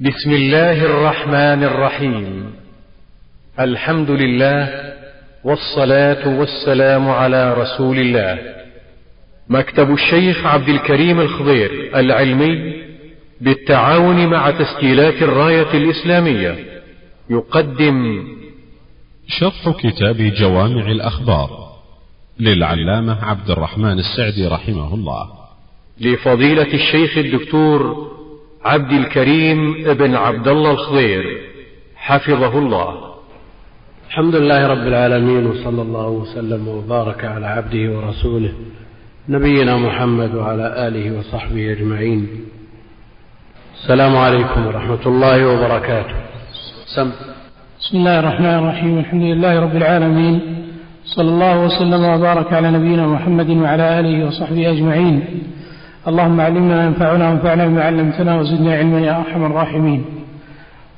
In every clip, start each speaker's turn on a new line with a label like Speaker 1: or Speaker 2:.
Speaker 1: بسم الله الرحمن الرحيم. الحمد لله والصلاة والسلام على رسول الله. مكتب الشيخ عبد الكريم الخضير العلمي بالتعاون مع تسجيلات الراية الإسلامية. يقدم
Speaker 2: شرح كتاب جوامع الأخبار للعلامة عبد الرحمن السعدي رحمه الله.
Speaker 1: لفضيلة الشيخ الدكتور عبد الكريم بن عبد الله الخضير. حفظه الله.
Speaker 3: الحمد لله رب العالمين وصلى الله وسلم وبارك على عبده ورسوله نبينا محمد وعلى آله وصحبه أجمعين. السلام عليكم ورحمة الله وبركاته. سم.
Speaker 4: بسم الله الرحمن الرحيم الحمد لله رب العالمين صلى الله وسلم وبارك على نبينا محمد وعلى آله وصحبه أجمعين. اللهم علمنا ما ينفعنا وانفعنا بما علمتنا وزدنا علما يا أرحم الراحمين.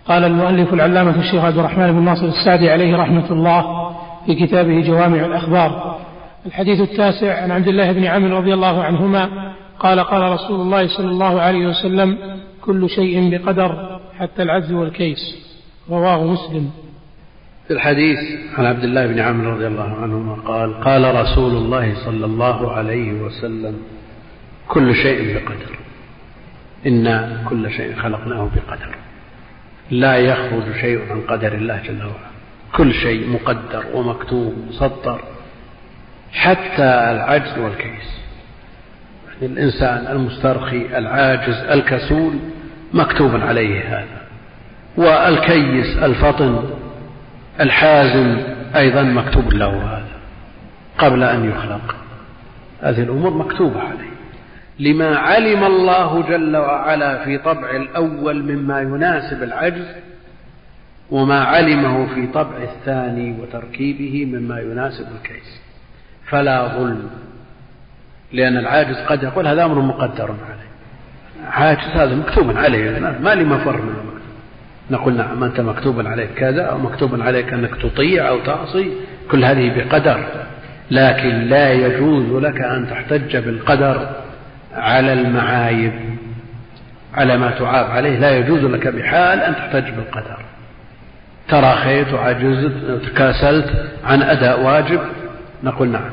Speaker 4: قال المؤلف العلامة الشيخ عبد الرحمن بن ناصر السعدي عليه رحمة الله في كتابه جوامع الأخبار. الحديث التاسع عن عبد الله بن عمرو رضي الله عنهما قال قال رسول الله صلى الله عليه وسلم كل شيء بقدر حتى العز والكيس رواه مسلم
Speaker 3: في الحديث عن عبد الله بن عمرو رضي الله عنهما قال قال رسول الله صلى الله عليه وسلم كل شيء بقدر. إنا كل شيء خلقناه بقدر. لا يخرج شيء عن قدر الله جل وعلا. كل شيء مقدر ومكتوب مسطر حتى العجز والكيس. يعني الإنسان المسترخي العاجز الكسول مكتوب عليه هذا. والكيس الفطن الحازم أيضا مكتوب له هذا. قبل أن يخلق. هذه الأمور مكتوبة عليه. لما علم الله جل وعلا في طبع الأول مما يناسب العجز وما علمه في طبع الثاني وتركيبه مما يناسب الكيس. فلا ظلم لأن العاجز قد يقول هذا أمر مقدر عليه. عاجز هذا مكتوب عليه ما لي مفر من المكتوب نقول نعم أنت مكتوب عليك كذا أو مكتوب عليك أنك تطيع أو تعصي كل هذه بقدر. لكن لا يجوز لك أن تحتج بالقدر. على المعايب على ما تعاب عليه لا يجوز لك بحال أن تحتج بالقدر. تراخيت وعجزت تكاسلت عن أداء واجب نقول نعم.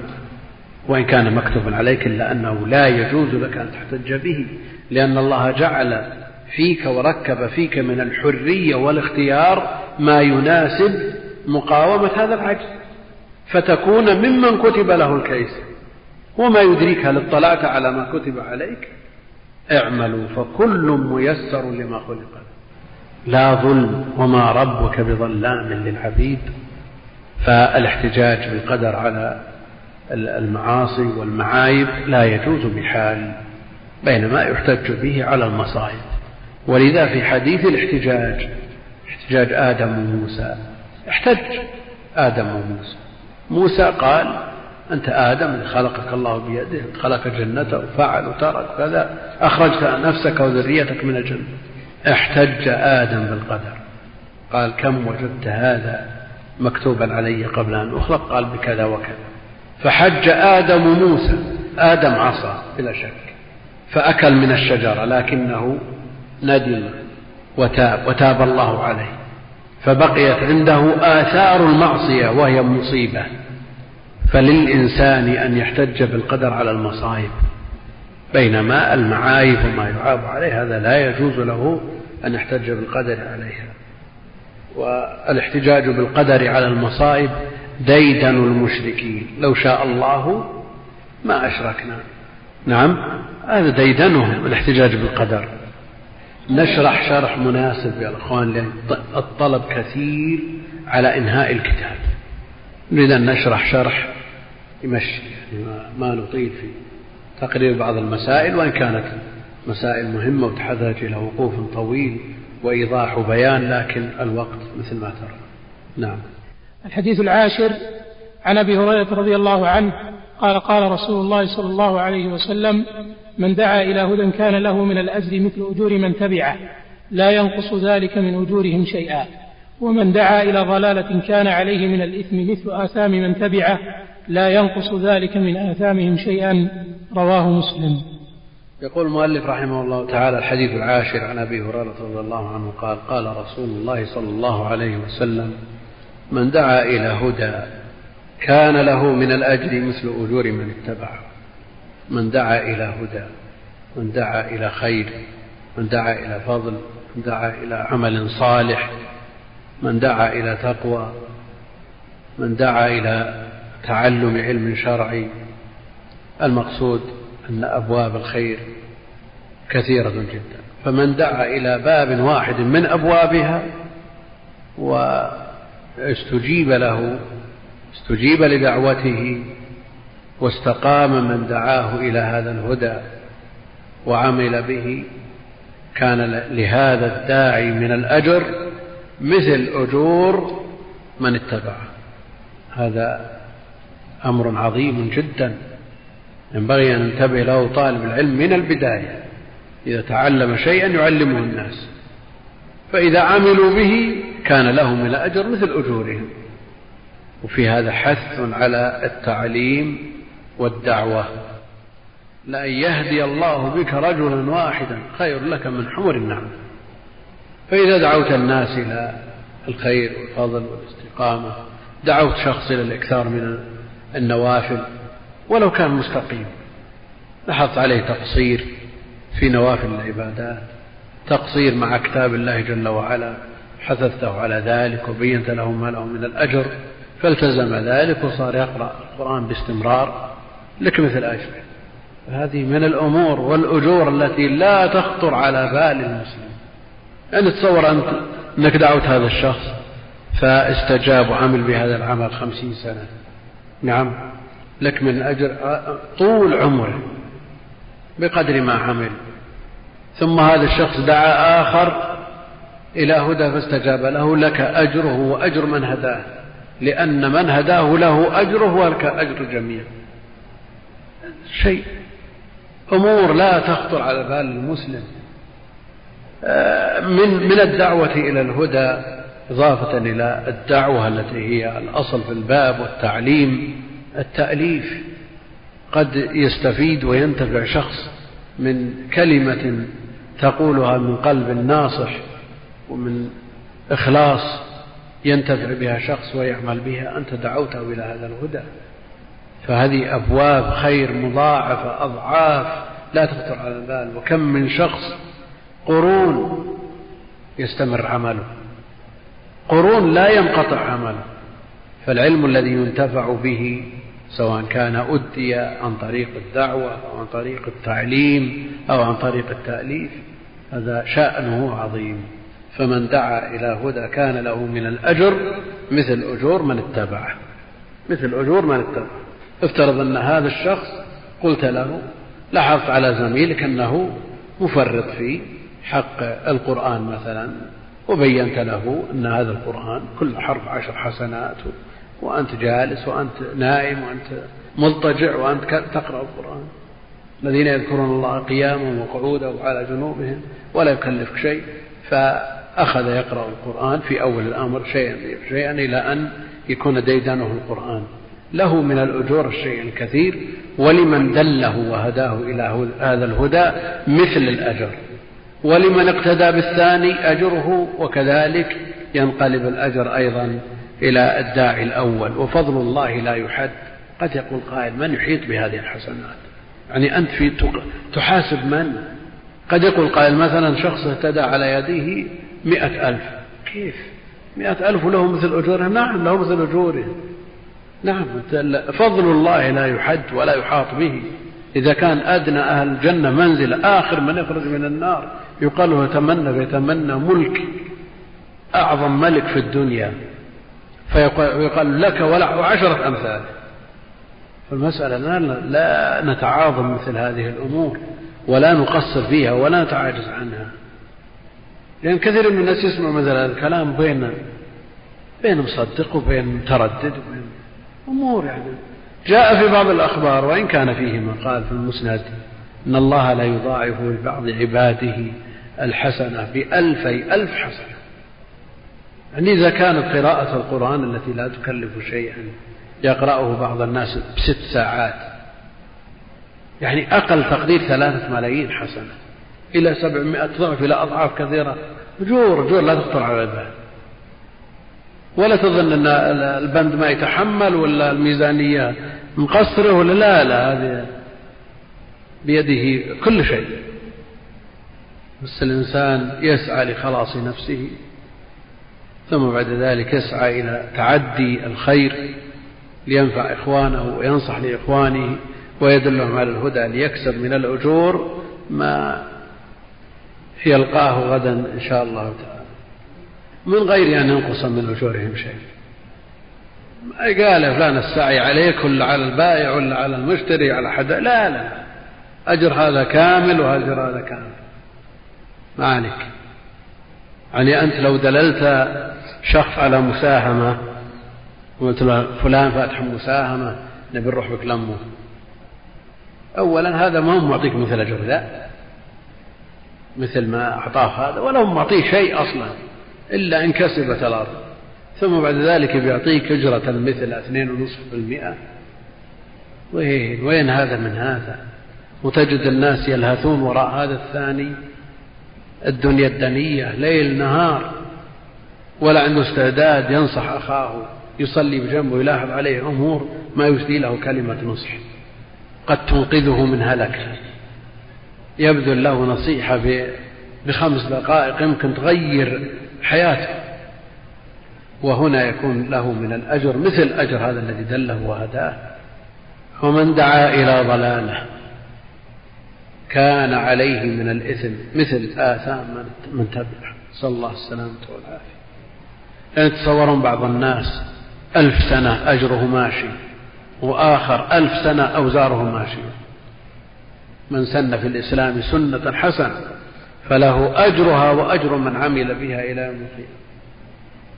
Speaker 3: وإن كان مكتوبا عليك إلا أنه لا يجوز لك أن تحتج به لأن الله جعل فيك وركب فيك من الحرية والاختيار ما يناسب مقاومة هذا العجز. فتكون ممن كتب له الكيس. وما يدريك هل اطلعت على ما كتب عليك؟ اعملوا فكل ميسر لما خلق. لا ظلم وما ربك بظلام للعبيد. فالاحتجاج بالقدر على المعاصي والمعايب لا يجوز بحال بينما يحتج به على المصائب. ولذا في حديث الاحتجاج احتجاج آدم وموسى احتج آدم وموسى. موسى قال أنت آدم خلقك الله بيده خلق جنته وفعل وترك كذا أخرجت نفسك وذريتك من الجنة. احتج آدم بالقدر. قال كم وجدت هذا مكتوبا علي قبل أن أخلق؟ قال بكذا وكذا. فحج آدم موسى. آدم عصى بلا شك. فأكل من الشجرة لكنه ندم وتاب وتاب الله عليه. فبقيت عنده آثار المعصية وهي مصيبة. فللإنسان أن يحتج بالقدر على المصائب بينما المعايب وما يعاب عليه هذا لا يجوز له أن يحتج بالقدر عليها. والاحتجاج بالقدر على المصائب ديدن المشركين. لو شاء الله ما أشركنا. نعم هذا ديدنهم الاحتجاج بالقدر. نشرح شرح مناسب يا الأخوان لأن الطلب كثير على إنهاء الكتاب. نريد أن نشرح شرح يمشي يعني ما نطيل في تقرير بعض المسائل وإن كانت مسائل مهمة وتحتاج إلى وقوف طويل وإيضاح وبيان لكن الوقت مثل ما ترى. نعم.
Speaker 4: الحديث العاشر عن أبي هريرة رضي الله عنه قال قال رسول الله صلى الله عليه وسلم من دعا إلى هدى كان له من الأجر مثل أجور من تبعه لا ينقص ذلك من أجورهم شيئا. ومن دعا إلى ضلالة كان عليه من الإثم مثل آثام من تبعه لا ينقص ذلك من آثامهم شيئا رواه مسلم.
Speaker 3: يقول المؤلف رحمه الله تعالى الحديث العاشر عن أبي هريرة رضي الله عنه قال قال رسول الله صلى الله عليه وسلم من دعا إلى هدى كان له من الأجر مثل أجور من اتبعه من دعا إلى هدى من دعا إلى خير من دعا إلى فضل من دعا إلى عمل صالح من دعا إلى تقوى من دعا إلى تعلم علم شرعي المقصود أن أبواب الخير كثيرة جدا. فمن دعا إلى باب واحد من أبوابها واستجيب له استجيب لدعوته واستقام من دعاه إلى هذا الهدى وعمل به كان لهذا الداعي من الأجر مثل أجور من اتبعه. هذا أمر عظيم جدا. ينبغي أن ينتبه له طالب العلم من البداية. إذا تعلم شيئا يعلمه الناس. فإذا عملوا به كان لهم الأجر مثل أجورهم. وفي هذا حث على التعليم والدعوة. لأن يهدي الله بك رجلا واحدا خير لك من حمر النعم. فإذا دعوت الناس إلى الخير والفضل والاستقامة دعوت شخص إلى الإكثار من النوافل ولو كان مستقيم. لاحظت عليه تقصير في نوافل العبادات تقصير مع كتاب الله جل وعلا حثثته على ذلك وبينت له ما له من الأجر فالتزم ذلك وصار يقرأ القرآن باستمرار لك مثل أجره هذه من الأمور والأجور التي لا تخطر على بال المسلم. يعني تصور أنت أنك دعوت هذا الشخص فاستجاب وعمل بهذا العمل خمسين سنة. نعم. لك من أجر طول عمره بقدر ما عمل. ثم هذا الشخص دعا آخر إلى هدى فاستجاب له لك أجره وأجر من هداه. لأن من هداه له أجره ولك أجر جميع. شيء. أمور لا تخطر على بال المسلم. من من الدعوة إلى الهدى إضافة إلى الدعوة التي هي الأصل في الباب والتعليم التأليف. قد يستفيد وينتفع شخص من كلمة تقولها من قلب ناصح ومن إخلاص ينتفع بها شخص ويعمل بها. أنت دعوته إلى هذا الهدى. فهذه أبواب خير مضاعفة أضعاف. لا تخطر على البال. وكم من شخص قرون يستمر عمله. قرون لا ينقطع عمله فالعلم الذي ينتفع به سواء كان أدي عن طريق الدعوة أو عن طريق التعليم أو عن طريق التأليف هذا شأنه عظيم. فمن دعا إلى هدى كان له من الأجر مثل أجور من اتبعه مثل أجور من اتبعه. افترض أن هذا الشخص قلت له لاحظت على زميلك أنه مفرط في حق القرآن مثلا وبينت له أن هذا القرآن كل حرف عشر حسنات وأنت جالس وأنت نائم وأنت مضطجع وأنت تقرأ القرآن. الذين يذكرون الله قياما وقعودا وعلى جنوبهم ولا يكلفك شيء فأخذ يقرأ القرآن في أول الأمر شيئا شيئا إلى أن يكون ديدانه القرآن. له من الأجور الشيء الكثير ولمن دله وهداه إلى هذا الهدى مثل الأجر. ولمن اقتدى بالثاني أجره وكذلك ينقلب الأجر أيضا إلى الداعي الأول. وفضل الله لا يحد. قد يقول قائل من يحيط بهذه الحسنات؟ يعني أنت في تحاسب من؟ قد يقول قائل مثلا شخص اهتدى على يديه مئة ألف. كيف؟ مئة ألف له مثل أجوره نعم له مثل أجوره. نعم فضل الله لا يحد ولا يحاط به. إذا كان أدنى أهل الجنة منزل آخر من يخرج من النار. يقال له يتمنى فيتمنى ملك أعظم ملك في الدنيا. فيقال لك وله عشرة أمثال. فالمسألة لا, لا نتعاظم مثل هذه الأمور ولا نقصر فيها ولا نتعاجز عنها. لأن كثير من الناس يسمع مثل هذا الكلام بين بين مصدق وبين متردد وبين أمور يعني. جاء في بعض الأخبار وإن كان فيه مقال في المسند أن الله لا يضاعف لبعض عباده الحسنة بألفي ألف حسنة يعني إذا كانت قراءة القرآن التي لا تكلف شيئا يقرأه بعض الناس بست ساعات. يعني أقل تقدير ثلاثة ملايين حسنة. إلى سبعمائة ضعف إلى أضعاف كثيرة. أجور أجور لا تخطر على البال. ولا تظن أن البند ما يتحمل ولا الميزانية مقصرة ولا لا لا هذه بيده كل شيء. بس الإنسان يسعى لخلاص نفسه ثم بعد ذلك يسعى إلى تعدي الخير لينفع إخوانه وينصح لإخوانه ويدلهم على الهدى ليكسب من الأجور ما يلقاه غدا إن شاء الله تعالى. من غير أن ينقص من أجورهم شيء. قال فلان السعي عليك ولا على البائع ولا على المشتري على حدا لا لا. أجر هذا كامل وأجر هذا كامل. ما عليك يعني أنت لو دللت شخص على مساهمة قلت له فلان فاتح مساهمة نبي نروح بك لمه أولا هذا ما هو معطيك مثل أجر ذا مثل ما أعطاه هذا ولا هو معطيه شيء أصلا إلا إن كسبت الأرض. ثم بعد ذلك بيعطيك أجرة مثل اثنين ونصف بالمئة وين وين هذا من هذا؟ وتجد الناس يلهثون وراء هذا الثاني. الدنيا الدنية ليل نهار. ولا عنده استعداد ينصح أخاه يصلي بجنبه يلاحظ عليه أمور ما يسدي له كلمة نصح. قد تنقذه من هلك. يبذل له نصيحة بخمس دقائق يمكن تغير حياته. وهنا يكون له من الأجر مثل أجر هذا الذي دله وهداه. ومن دعا إلى ضلاله. كان عليه من الإثم مثل آثام من تبعه صلى الله السلامة والعافية يعني تصورون بعض الناس ألف سنة أجره ماشي وآخر ألف سنة أوزاره ماشية من سن في الإسلام سنة حسنة فله أجرها وأجر من عمل بها إلى يوم القيامة.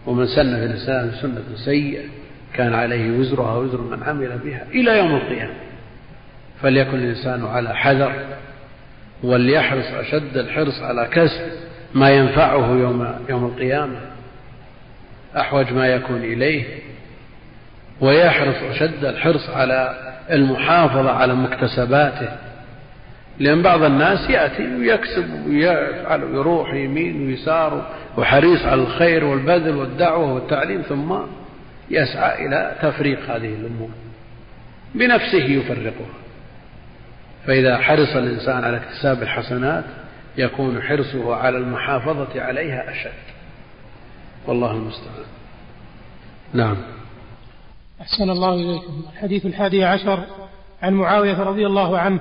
Speaker 3: ومن سن في الإسلام سنة سيئة كان عليه وزرها وزر من عمل بها إلى يوم القيامة. فليكن الإنسان على حذر وليحرص أشد الحرص على كسب ما ينفعه يوم يوم القيامة. أحوج ما يكون إليه. ويحرص أشد الحرص على المحافظة على مكتسباته. لأن بعض الناس يأتي ويكسب ويفعل ويروح يمين ويسار وحريص على الخير والبذل والدعوة والتعليم ثم يسعى إلى تفريق هذه الأمور. بنفسه يفرقها. فإذا حرص الإنسان على اكتساب الحسنات يكون حرصه على المحافظة عليها أشد. والله المستعان. نعم.
Speaker 4: أحسن الله إليكم. الحديث الحادي عشر عن معاوية رضي الله عنه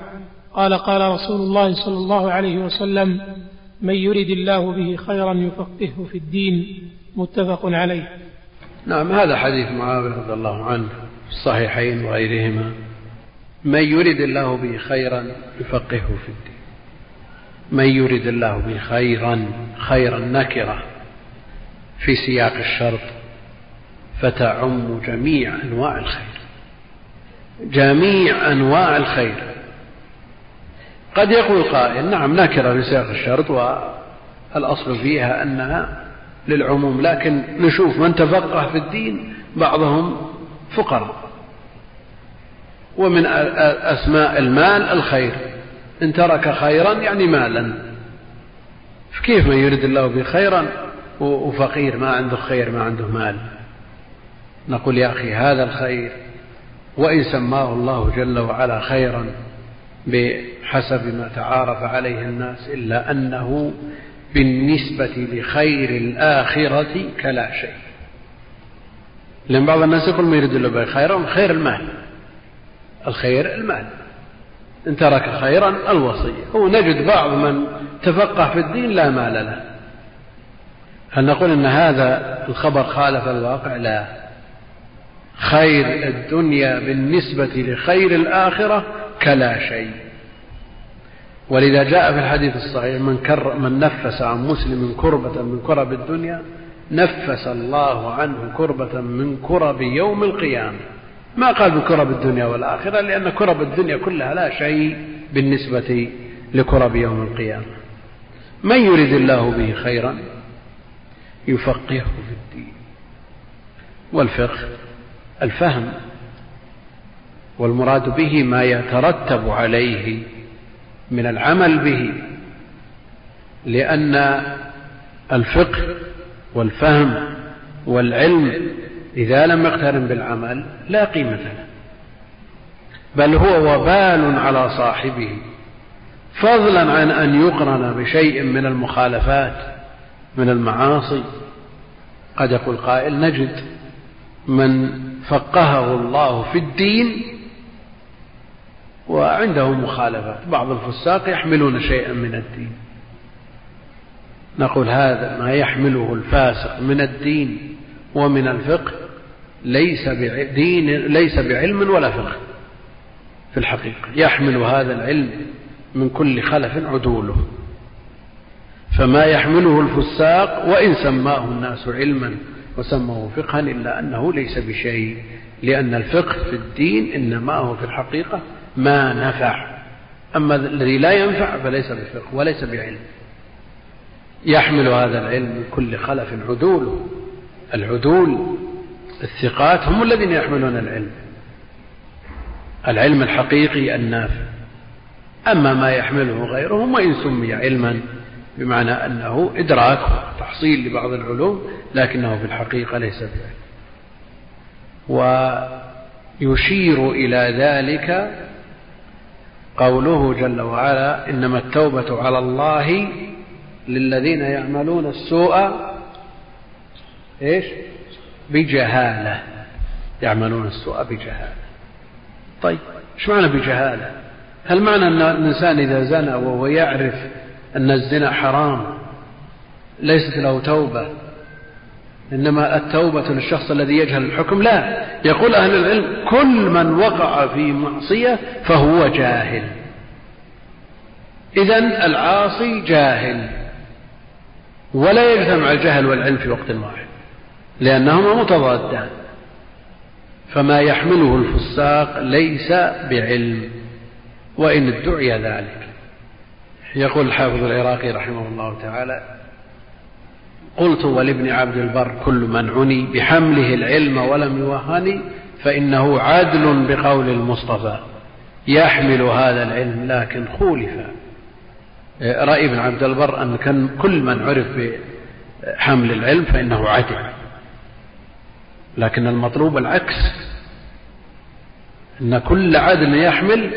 Speaker 4: قال قال رسول الله صلى الله عليه وسلم من يرد الله به خيرا يفقهه في الدين متفق عليه.
Speaker 3: نعم هذا حديث معاوية رضي الله عنه في الصحيحين وغيرهما. من يرد الله به خيرا يفقهه في الدين. من يرد الله به خيرا خيرا نكرة في سياق الشرط فتعم جميع أنواع الخير. جميع أنواع الخير. قد يقول قائل نعم نكرة في سياق الشرط والأصل فيها أنها للعموم لكن نشوف من تفقه في الدين بعضهم فقراء. ومن أسماء المال الخير. إن ترك خيرا يعني مالا. كيف من يريد الله به خيرا؟ وفقير ما عنده خير ما عنده مال. نقول يا أخي هذا الخير. وإن سماه الله جل وعلا خيرا بحسب ما تعارف عليه الناس إلا أنه بالنسبة لخير الآخرة كلا شيء. لأن بعض الناس يقول ما يريد الله به خيرا؟ خير المال. الخير المال. إن ترك خيرا الوصية. ونجد بعض من تفقه في الدين لا مال له. هل نقول أن هذا الخبر خالف الواقع؟ لا. خير الدنيا بالنسبة لخير الآخرة كلا شيء. ولذا جاء في الحديث الصحيح من, كر من نفس عن مسلم كربة من كرب الدنيا نفس الله عنه كربة من كرب يوم القيامة. ما قال بكرب الدنيا والآخرة لأن كرب الدنيا كلها لا شيء بالنسبة لكرب يوم القيامة. من يريد الله به خيرا يفقهه في الدين. والفقه الفهم والمراد به ما يترتب عليه من العمل به لأن الفقه والفهم والعلم إذا لم يقترن بالعمل لا قيمة له. بل هو وبال على صاحبه فضلا عن أن يقرن بشيء من المخالفات من المعاصي. قد يقول قائل نجد من فقهه الله في الدين وعنده مخالفات. بعض الفساق يحملون شيئا من الدين. نقول هذا ما يحمله الفاسق من الدين ومن الفقه ليس بدين ليس بعلم ولا فقه في الحقيقة. يحمل هذا العلم من كل خلف عدوله. فما يحمله الفساق وإن سماه الناس علما وسموه فقها إلا أنه ليس بشيء لأن الفقه في الدين إنما هو في الحقيقة ما نفع. أما الذي لا ينفع فليس بفقه وليس بعلم. يحمل هذا العلم من كل خلف عدوله. العدول الثقات هم الذين يحملون العلم. العلم الحقيقي النافع أما ما يحمله غيرهم وإن سمي علما بمعنى أنه إدراك تحصيل لبعض العلوم لكنه في الحقيقة ليس بعلم. ويشير إلى ذلك قوله جل وعلا إنما التوبة على الله للذين يعملون السوء. إيش؟ بجهالة. يعملون السوء بجهالة. طيب إيش معنى بجهالة؟ هل معنى أن الإنسان إذا زنى وهو يعرف أن الزنا حرام ليست له توبة؟ إنما التوبة للشخص الذي يجهل الحكم؟ لا. يقول أهل العلم كل من وقع في معصية فهو جاهل. إذا العاصي جاهل ولا يجتمع الجهل والعلم في وقت واحد. لأنهما متضادان. فما يحمله الفساق ليس بعلم وإن ادعي ذلك. يقول الحافظ العراقي رحمه الله تعالى قلت ولابن عبد البر كل من عني بحمله العلم ولم يوهني فإنه عدل بقول المصطفى. يحمل هذا العلم لكن خولف. رأي ابن عبد البر أن كان كل من عرف بحمل العلم فإنه عدل. لكن المطلوب العكس. أن كل عدل يحمل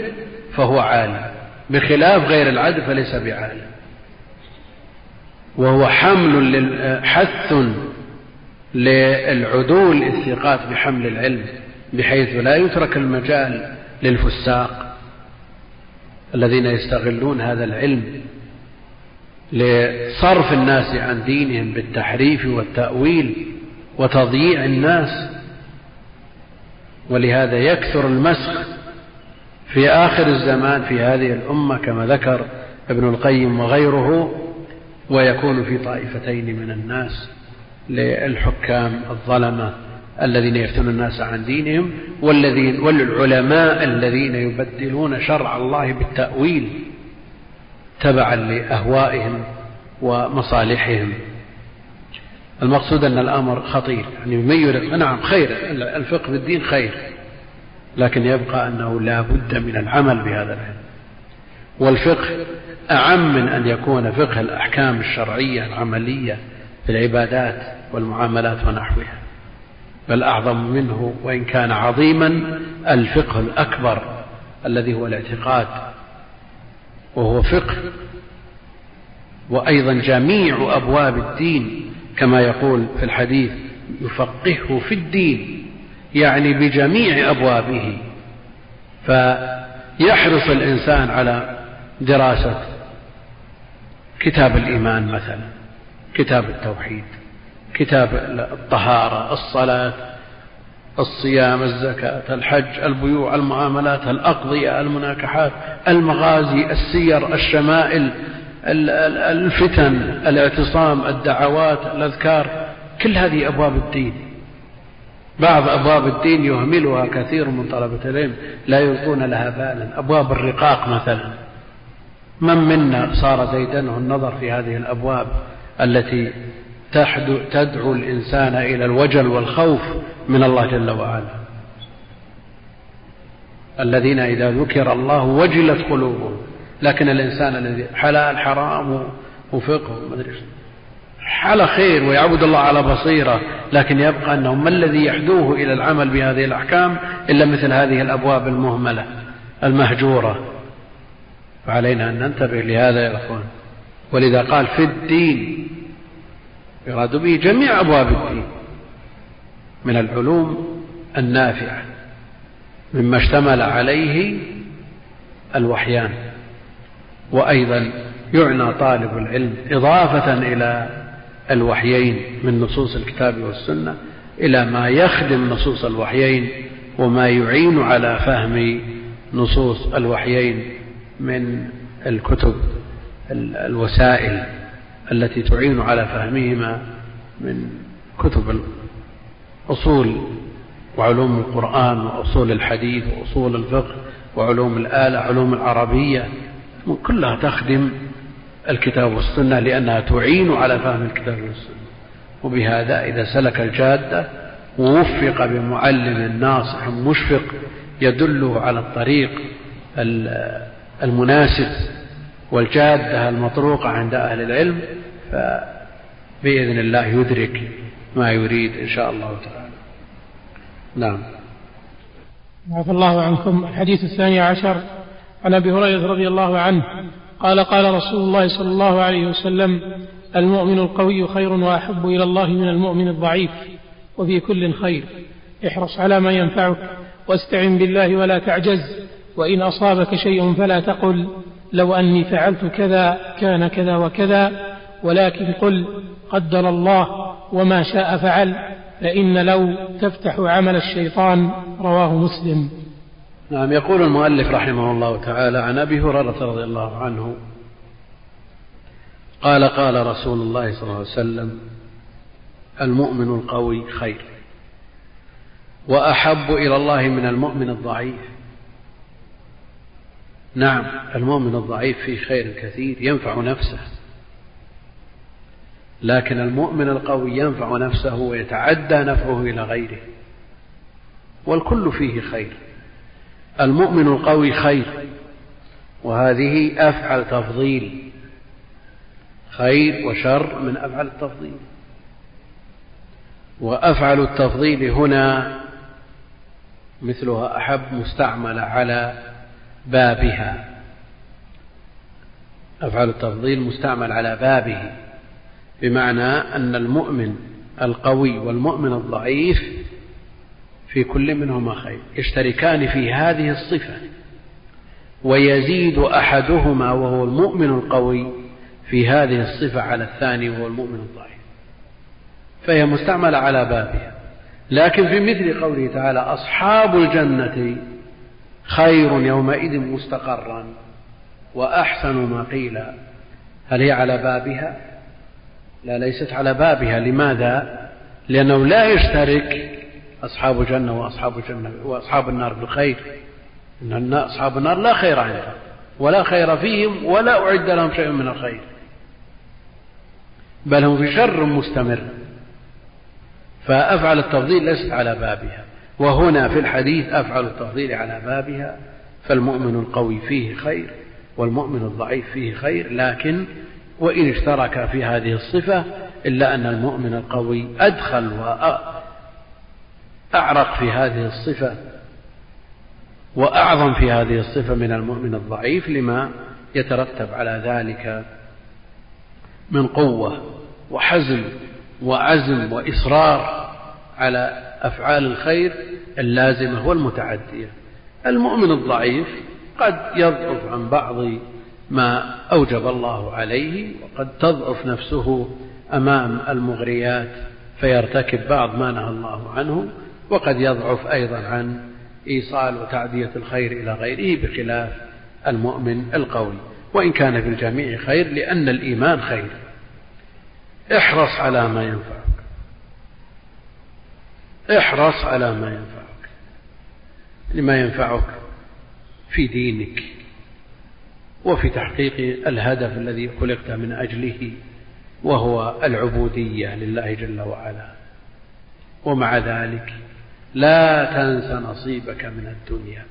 Speaker 3: فهو عالم بخلاف غير العدل فليس بعالم. وهو حمل حث للعدول الثقات بحمل العلم بحيث لا يترك المجال للفساق الذين يستغلون هذا العلم لصرف الناس عن دينهم بالتحريف والتأويل. وتضييع الناس. ولهذا يكثر المسخ في آخر الزمان في هذه الأمة كما ذكر ابن القيم وغيره ويكون في طائفتين من الناس للحكام الظلمة الذين يفتون الناس عن دينهم والذين والعلماء الذين يبدلون شرع الله بالتأويل تبعا لأهوائهم ومصالحهم. المقصود أن الأمر خطير. يعني من نعم خير. الفقه في الدين خير. لكن يبقى أنه لا بد من العمل بهذا العلم. والفقه أعم من أن يكون فقه الأحكام الشرعية العملية في العبادات والمعاملات ونحوها. بل أعظم منه وإن كان عظيما الفقه الأكبر الذي هو الاعتقاد وهو فقه. وأيضا جميع أبواب الدين كما يقول في الحديث يفقهه في الدين يعني بجميع أبوابه. فيحرص الإنسان على دراسة كتاب الإيمان مثلا كتاب التوحيد كتاب الطهارة الصلاة الصيام الزكاة الحج البيوع المعاملات الأقضية المناكحات المغازي السير الشمائل الفتن الاعتصام الدعوات الأذكار كل هذه أبواب الدين. بعض أبواب الدين يهملها كثير من طلبة العلم لا يلقون لها بالا. أبواب الرقاق مثلا. من منا صار ديدنه النظر في هذه الأبواب التي تدعو الإنسان إلى الوجل والخوف من الله جل وعلا؟ الذين إذا ذكر الله وجلت قلوبهم. لكن الإنسان الذي حلال حرام وفقه ومدري حال خير ويعبد الله على بصيرة لكن يبقى أنه ما الذي يحدوه إلى العمل بهذه الأحكام إلا مثل هذه الأبواب المهملة المهجورة. فعلينا أن ننتبه لهذا يا أخوان. ولذا قال في الدين يراد به جميع أبواب الدين من العلوم النافعة مما اشتمل عليه الوحيان. وأيضا يعنى طالب العلم إضافة إلى الوحيين من نصوص الكتاب والسنة إلى ما يخدم نصوص الوحيين وما يعين على فهم نصوص الوحيين من الكتب الوسائل التي تعين على فهمهما من كتب أصول وعلوم القرآن وأصول الحديث وأصول الفقه وعلوم الآلة علوم العربية كلها تخدم الكتاب والسنة لأنها تعين على فهم الكتاب والسنة. وبهذا إذا سلك الجادة ووفق بمعلم ناصح مشفق يدله على الطريق المناسب والجادة المطروقة عند أهل العلم فبإذن الله يدرك ما يريد إن شاء الله تعالى. نعم.
Speaker 4: عفى الله عنكم. الحديث الثاني عشر. عن أبي هريرة رضي الله عنه قال قال رسول الله صلى الله عليه وسلم المؤمن القوي خير وأحب إلى الله من المؤمن الضعيف وفي كل خير. احرص على ما ينفعك واستعن بالله ولا تعجز وإن أصابك شيء فلا تقل لو أني فعلت كذا كان كذا وكذا ولكن قل قدر الله وما شاء فعل فإن لو تفتح عمل الشيطان رواه مسلم.
Speaker 3: نعم يقول المؤلف رحمه الله تعالى عن أبي هريرة رضي الله عنه قال قال رسول الله صلى الله عليه وسلم المؤمن القوي خير وأحب إلى الله من المؤمن الضعيف. نعم المؤمن الضعيف فيه خير كثير ينفع نفسه لكن المؤمن القوي ينفع نفسه ويتعدى نفعه إلى غيره والكل فيه خير. المؤمن القوي خير وهذه أفعل تفضيل خير وشر من أفعل التفضيل. وأفعل التفضيل هنا مثلها أحب مستعملة على بابها. أفعل التفضيل مستعمل على بابه بمعنى أن المؤمن القوي والمؤمن الضعيف في كل منهما خير. يشتركان في هذه الصفة. ويزيد أحدهما وهو المؤمن القوي في هذه الصفة على الثاني وهو المؤمن الضعيف فهي مستعملة على بابها. لكن في مثل قوله تعالى أصحاب الجنة خير يومئذ مستقرا. وأحسن ما قيل. هل هي على بابها؟ لا ليست على بابها. لماذا؟ لأنه لا يشترك أصحاب الجنة وأصحاب الجنة وأصحاب النار بالخير. إن أصحاب النار لا خير عندهم ولا خير فيهم ولا أعد لهم شيء من الخير. بل هم في شر مستمر. فأفعل التفضيل ليست على بابها. وهنا في الحديث أفعل التفضيل على بابها. فالمؤمن القوي فيه خير والمؤمن الضعيف فيه خير. لكن وإن اشترك في هذه الصفة إلا أن المؤمن القوي أدخل أعرق في هذه الصفة وأعظم في هذه الصفة من المؤمن الضعيف لما يترتب على ذلك من قوة وحزم وعزم وإصرار على أفعال الخير اللازمة والمتعدية. المؤمن الضعيف قد يضعف عن بعض ما أوجب الله عليه وقد تضعف نفسه أمام المغريات فيرتكب بعض ما نهى الله عنه وقد يضعف أيضا عن إيصال وتعدية الخير إلى غيره بخلاف المؤمن القوي. وإن كان في الجميع خير لأن الإيمان خير. احرص على ما ينفعك. احرص على ما ينفعك. لما ينفعك في دينك وفي تحقيق الهدف الذي خلقت من أجله وهو العبودية لله جل وعلا. ومع ذلك لا تنس نصيبك من الدنيا.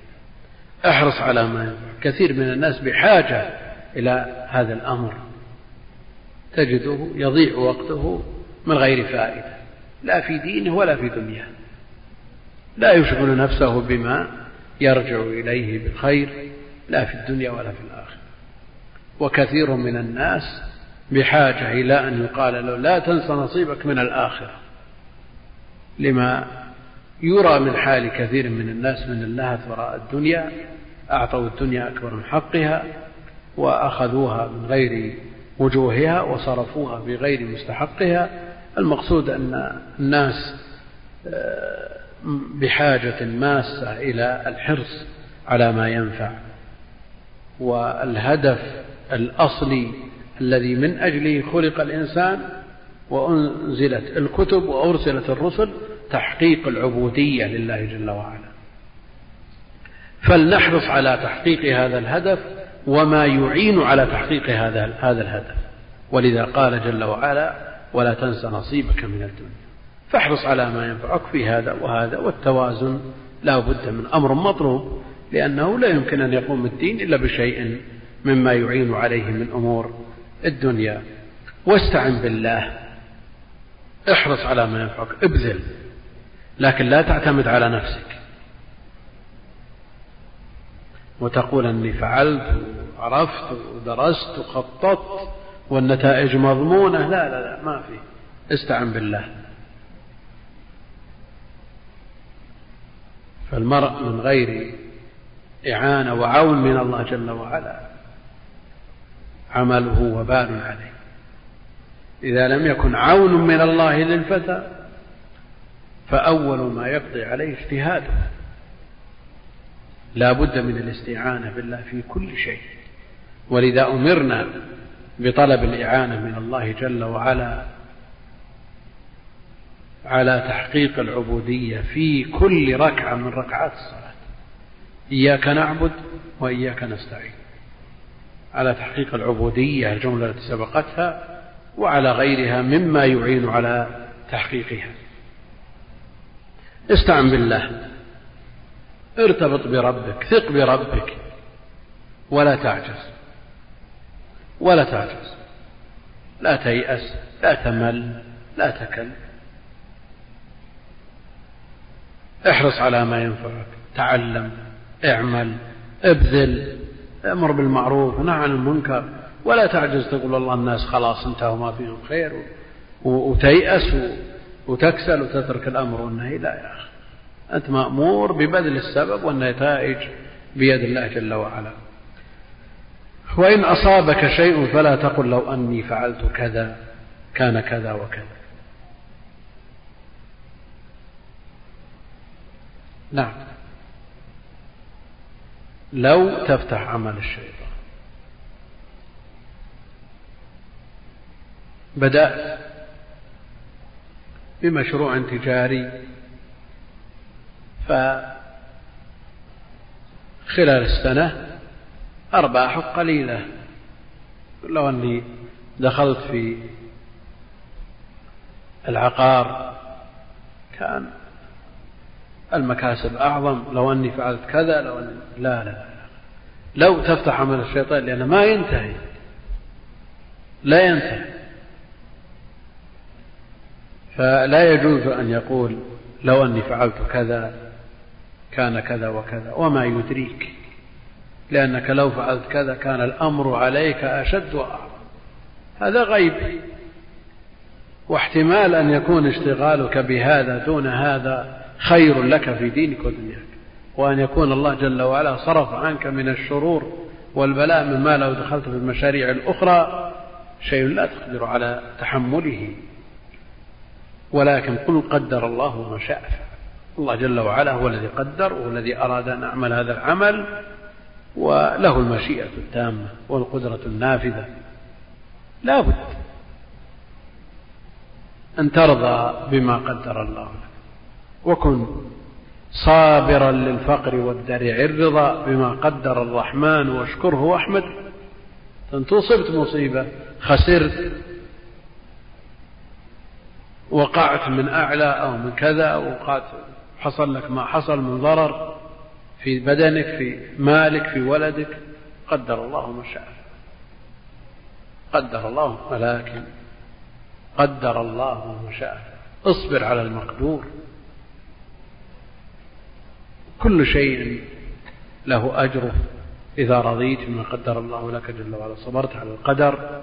Speaker 3: احرص على ما ينفع كثير من الناس بحاجة إلى هذا الأمر. تجده يضيع وقته من غير فائدة. لا في دينه ولا في دنياه. لا يشغل نفسه بما يرجع إليه بالخير لا في الدنيا ولا في الآخرة. وكثير من الناس بحاجة إلى أن يقال له لا تنس نصيبك من الآخرة. لما يرى من حال كثير من الناس من اللهث وراء الدنيا أعطوا الدنيا أكبر من حقها وأخذوها من غير وجوهها وصرفوها بغير مستحقها. المقصود أن الناس آه، بحاجة ماسة إلى الحرص على ما ينفع والهدف الأصلي الذي من أجله خلق الإنسان وأنزلت الكتب وأرسلت الرسل تحقيق العبودية لله جل وعلا. فلنحرص على تحقيق هذا الهدف وما يعين على تحقيق هذا هذا الهدف. ولذا قال جل وعلا ولا تنس نصيبك من الدنيا. فاحرص على ما ينفعك في هذا وهذا والتوازن لا بد من أمر مطلوب لأنه لا يمكن أن يقوم الدين إلا بشيء مما يعين عليه من أمور الدنيا. واستعن بالله. احرص على ما ينفعك. ابذل. لكن لا تعتمد على نفسك. وتقول أني فعلت وعرفت ودرست وخططت والنتائج مضمونة. لا لا لا ما في. استعن بالله. فالمرء من غير إعانة وعون من الله جل وعلا عمله وبال عليه. إذا لم يكن عون من الله للفتى فأول ما يقضي عليه اجتهاده. لا بد من الاستعانة بالله في كل شيء. ولذا أمرنا بطلب الإعانة من الله جل وعلا على تحقيق العبودية في كل ركعة من ركعات الصلاة. إياك نعبد وإياك نستعين. على تحقيق العبودية الجملة التي سبقتها وعلى غيرها مما يعين على تحقيقها. استعن بالله. ارتبط بربك ثق بربك. ولا تعجز. ولا تعجز. لا تيأس لا تمل لا تكل. احرص على ما ينفعك. تعلم اعمل ابذل أمر بالمعروف ونهى عن المنكر. ولا تعجز تقول والله الناس خلاص انتهوا ما فيهم خير. وتيأس وتكسل وتترك الأمر والنهي لا يا أخي. أنت مأمور ببذل السبب والنتائج بيد الله جل وعلا. وإن أصابك شيء فلا تقل لو أني فعلت كذا كان كذا وكذا. نعم. لو تفتح عمل الشيطان. بدأت بمشروع تجاري. فخلال السنة أرباحه قليلة. لو أني دخلت في العقار كان المكاسب أعظم. لو أني فعلت كذا لو أني لا لا. لو تفتح عمل الشيطان لأنه ما ينتهي. لا ينتهي. فلا يجوز أن يقول لو أني فعلت كذا كان كذا وكذا وما يدريك لأنك لو فعلت كذا كان الأمر عليك أشد وأعظم. هذا غيب. واحتمال أن يكون اشتغالك بهذا دون هذا خير لك في دينك ودنياك. وأن يكون الله جل وعلا صرف عنك من الشرور والبلاء مما لو دخلت في المشاريع الأخرى شيء لا تقدر على تحمله. ولكن قل قدر الله ما شاء. الله جل وعلا هو الذي قدر وهو الذي أراد أن أعمل هذا العمل وله المشيئة التامة والقدرة النافذة. لا بد أن ترضى بما قدر الله لك وكن صابرا للفقر والدرع الرضا بما قدر الرحمن واشكره واحمد أنت أصبت مصيبة خسرت وقعت من أعلى أو من كذا وقعت حصل لك ما حصل من ضرر في بدنك في مالك في ولدك. قدر الله ما شاء. قدر الله ولكن قدر الله ما شاء. اصبر على المقدور. كل شيء له أجره. إذا رضيت بما قدر الله لك جل وعلا صبرت على القدر.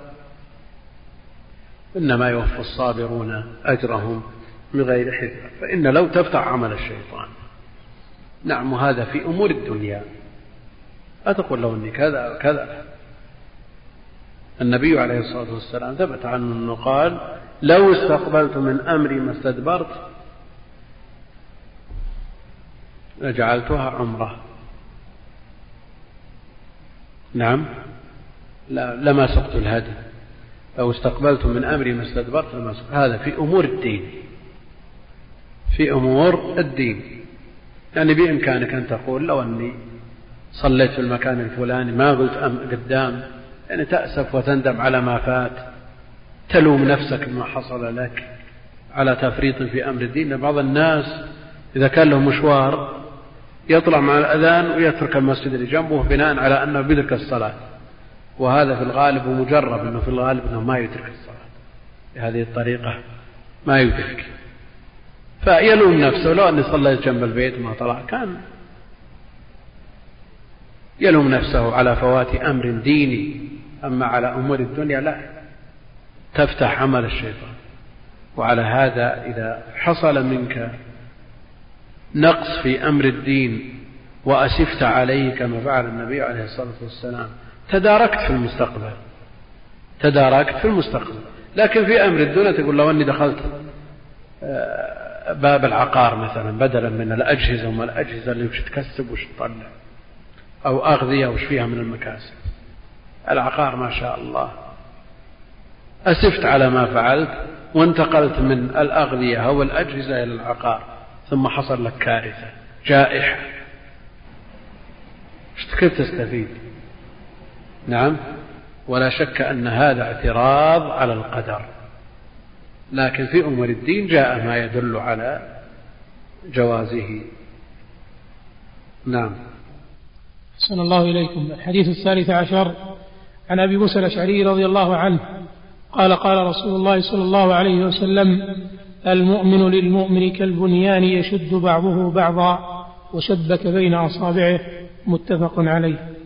Speaker 3: إنما يوفى الصابرون أجرهم بغير حساب فإن لو تفتح عمل الشيطان. نعم هذا في أمور الدنيا. لا تقول له أني كذا وكذا النبي عليه الصلاة والسلام ثبت عنه أنه قال لو استقبلت من أمري ما استدبرت لجعلتها عمرة. نعم لا لما سقت الهدي. لو استقبلت من أمري ما استدبرت سقت هذا في أمور الدين. في أمور الدين. يعني بإمكانك أن تقول لو أني صليت في المكان الفلاني ما قلت قدام يعني تأسف وتندم على ما فات. تلوم نفسك بما حصل لك على تفريط في أمر الدين. بعض الناس إذا كان له مشوار يطلع مع الأذان ويترك المسجد اللي جنبه بناء على أنه بيدرك الصلاة. وهذا في الغالب ومجرب أنه في الغالب أنه ما يدرك الصلاة. بهذه الطريقة ما يدرك. فيلوم نفسه. لو أني صليت جنب البيت ما طلع كان يلوم نفسه على فوات أمر ديني. أما على أمور الدنيا لا. تفتح عمل الشيطان. وعلى هذا إذا حصل منك نقص في أمر الدين وأسفت عليه كما فعل النبي عليه الصلاة والسلام تداركت في المستقبل. تداركت في المستقبل. لكن في أمر الدنيا تقول لو أني دخلت آه، باب العقار مثلا بدلا من الأجهزة وما الأجهزة اللي وش تكسب وش تطلع أو أغذية وش فيها من المكاسب. العقار ما شاء الله. أسفت على ما فعلت وانتقلت من الأغذية أو الأجهزة إلى العقار ثم حصل لك كارثة جائحة. كيف تستفيد؟ نعم. ولا شك أن هذا اعتراض على القدر. لكن في أمور الدين جاء ما يدل على جوازه. نعم.
Speaker 4: صلى الله إليكم. الحديث الثالث عشر. عن أبي موسى الأشعري رضي الله عنه قال قال رسول الله صلى الله عليه وسلم المؤمن للمؤمن كالبنيان يشد بعضه بعضا وشبك بين أصابعه. متفق عليه.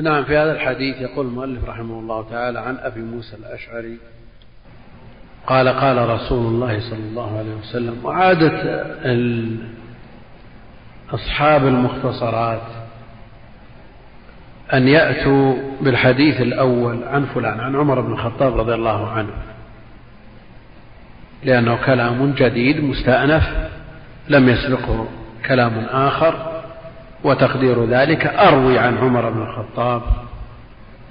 Speaker 3: نعم في هذا الحديث يقول المؤلف رحمه الله تعالى عن أبي موسى الأشعري قال قال رسول الله صلى الله عليه وسلم وعادة أصحاب المختصرات أن يأتوا بالحديث الأول عن فلان عن عمر بن الخطاب رضي الله عنه لأنه كلام جديد مستأنف لم يسبقه كلام آخر وتقدير ذلك أروي عن عمر بن الخطاب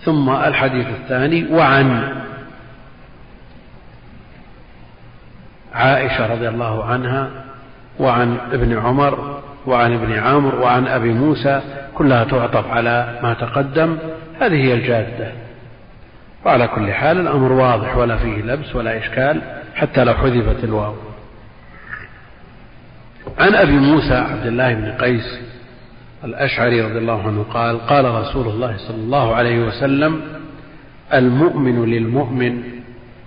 Speaker 3: ثم الحديث الثاني وعن عائشة رضي الله عنها وعن ابن عمر وعن ابن عمرو وعن أبي موسى كلها تعطف على ما تقدم. هذه هي الجادة. وعلى كل حال الأمر واضح ولا فيه لبس ولا إشكال حتى لو حذفت الواو. عن أبي موسى عبد الله بن قيس الأشعري رضي الله عنه قال قال رسول الله صلى الله عليه وسلم المؤمن للمؤمن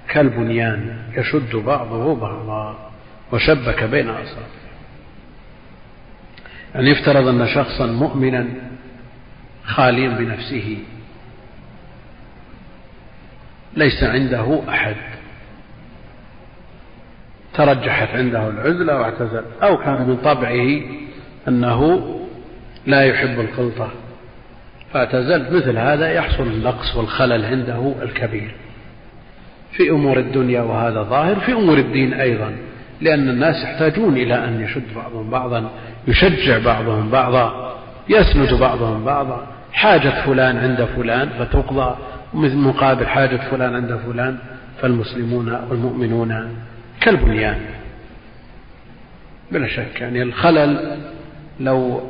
Speaker 3: كالبنيان يشد بعضه بعضا وشبك بين أصابعه. يعني يفترض أن شخصا مؤمنا خاليا بنفسه ليس عنده أحد ترجحت عنده العزلة واعتزل أو كان من طبعه أنه لا يحب الخلطة. فاعتزل مثل هذا يحصل النقص والخلل عنده الكبير. في أمور الدنيا وهذا ظاهر في أمور الدين أيضا. لأن الناس يحتاجون إلى أن يشد بعضهم بعضا يشجع بعضهم بعضا يسند بعضهم بعضا. حاجة فلان عند فلان فتقضى مقابل حاجة فلان عند فلان. فالمسلمون والمؤمنون كالبنيان. بلا شك يعني الخلل لو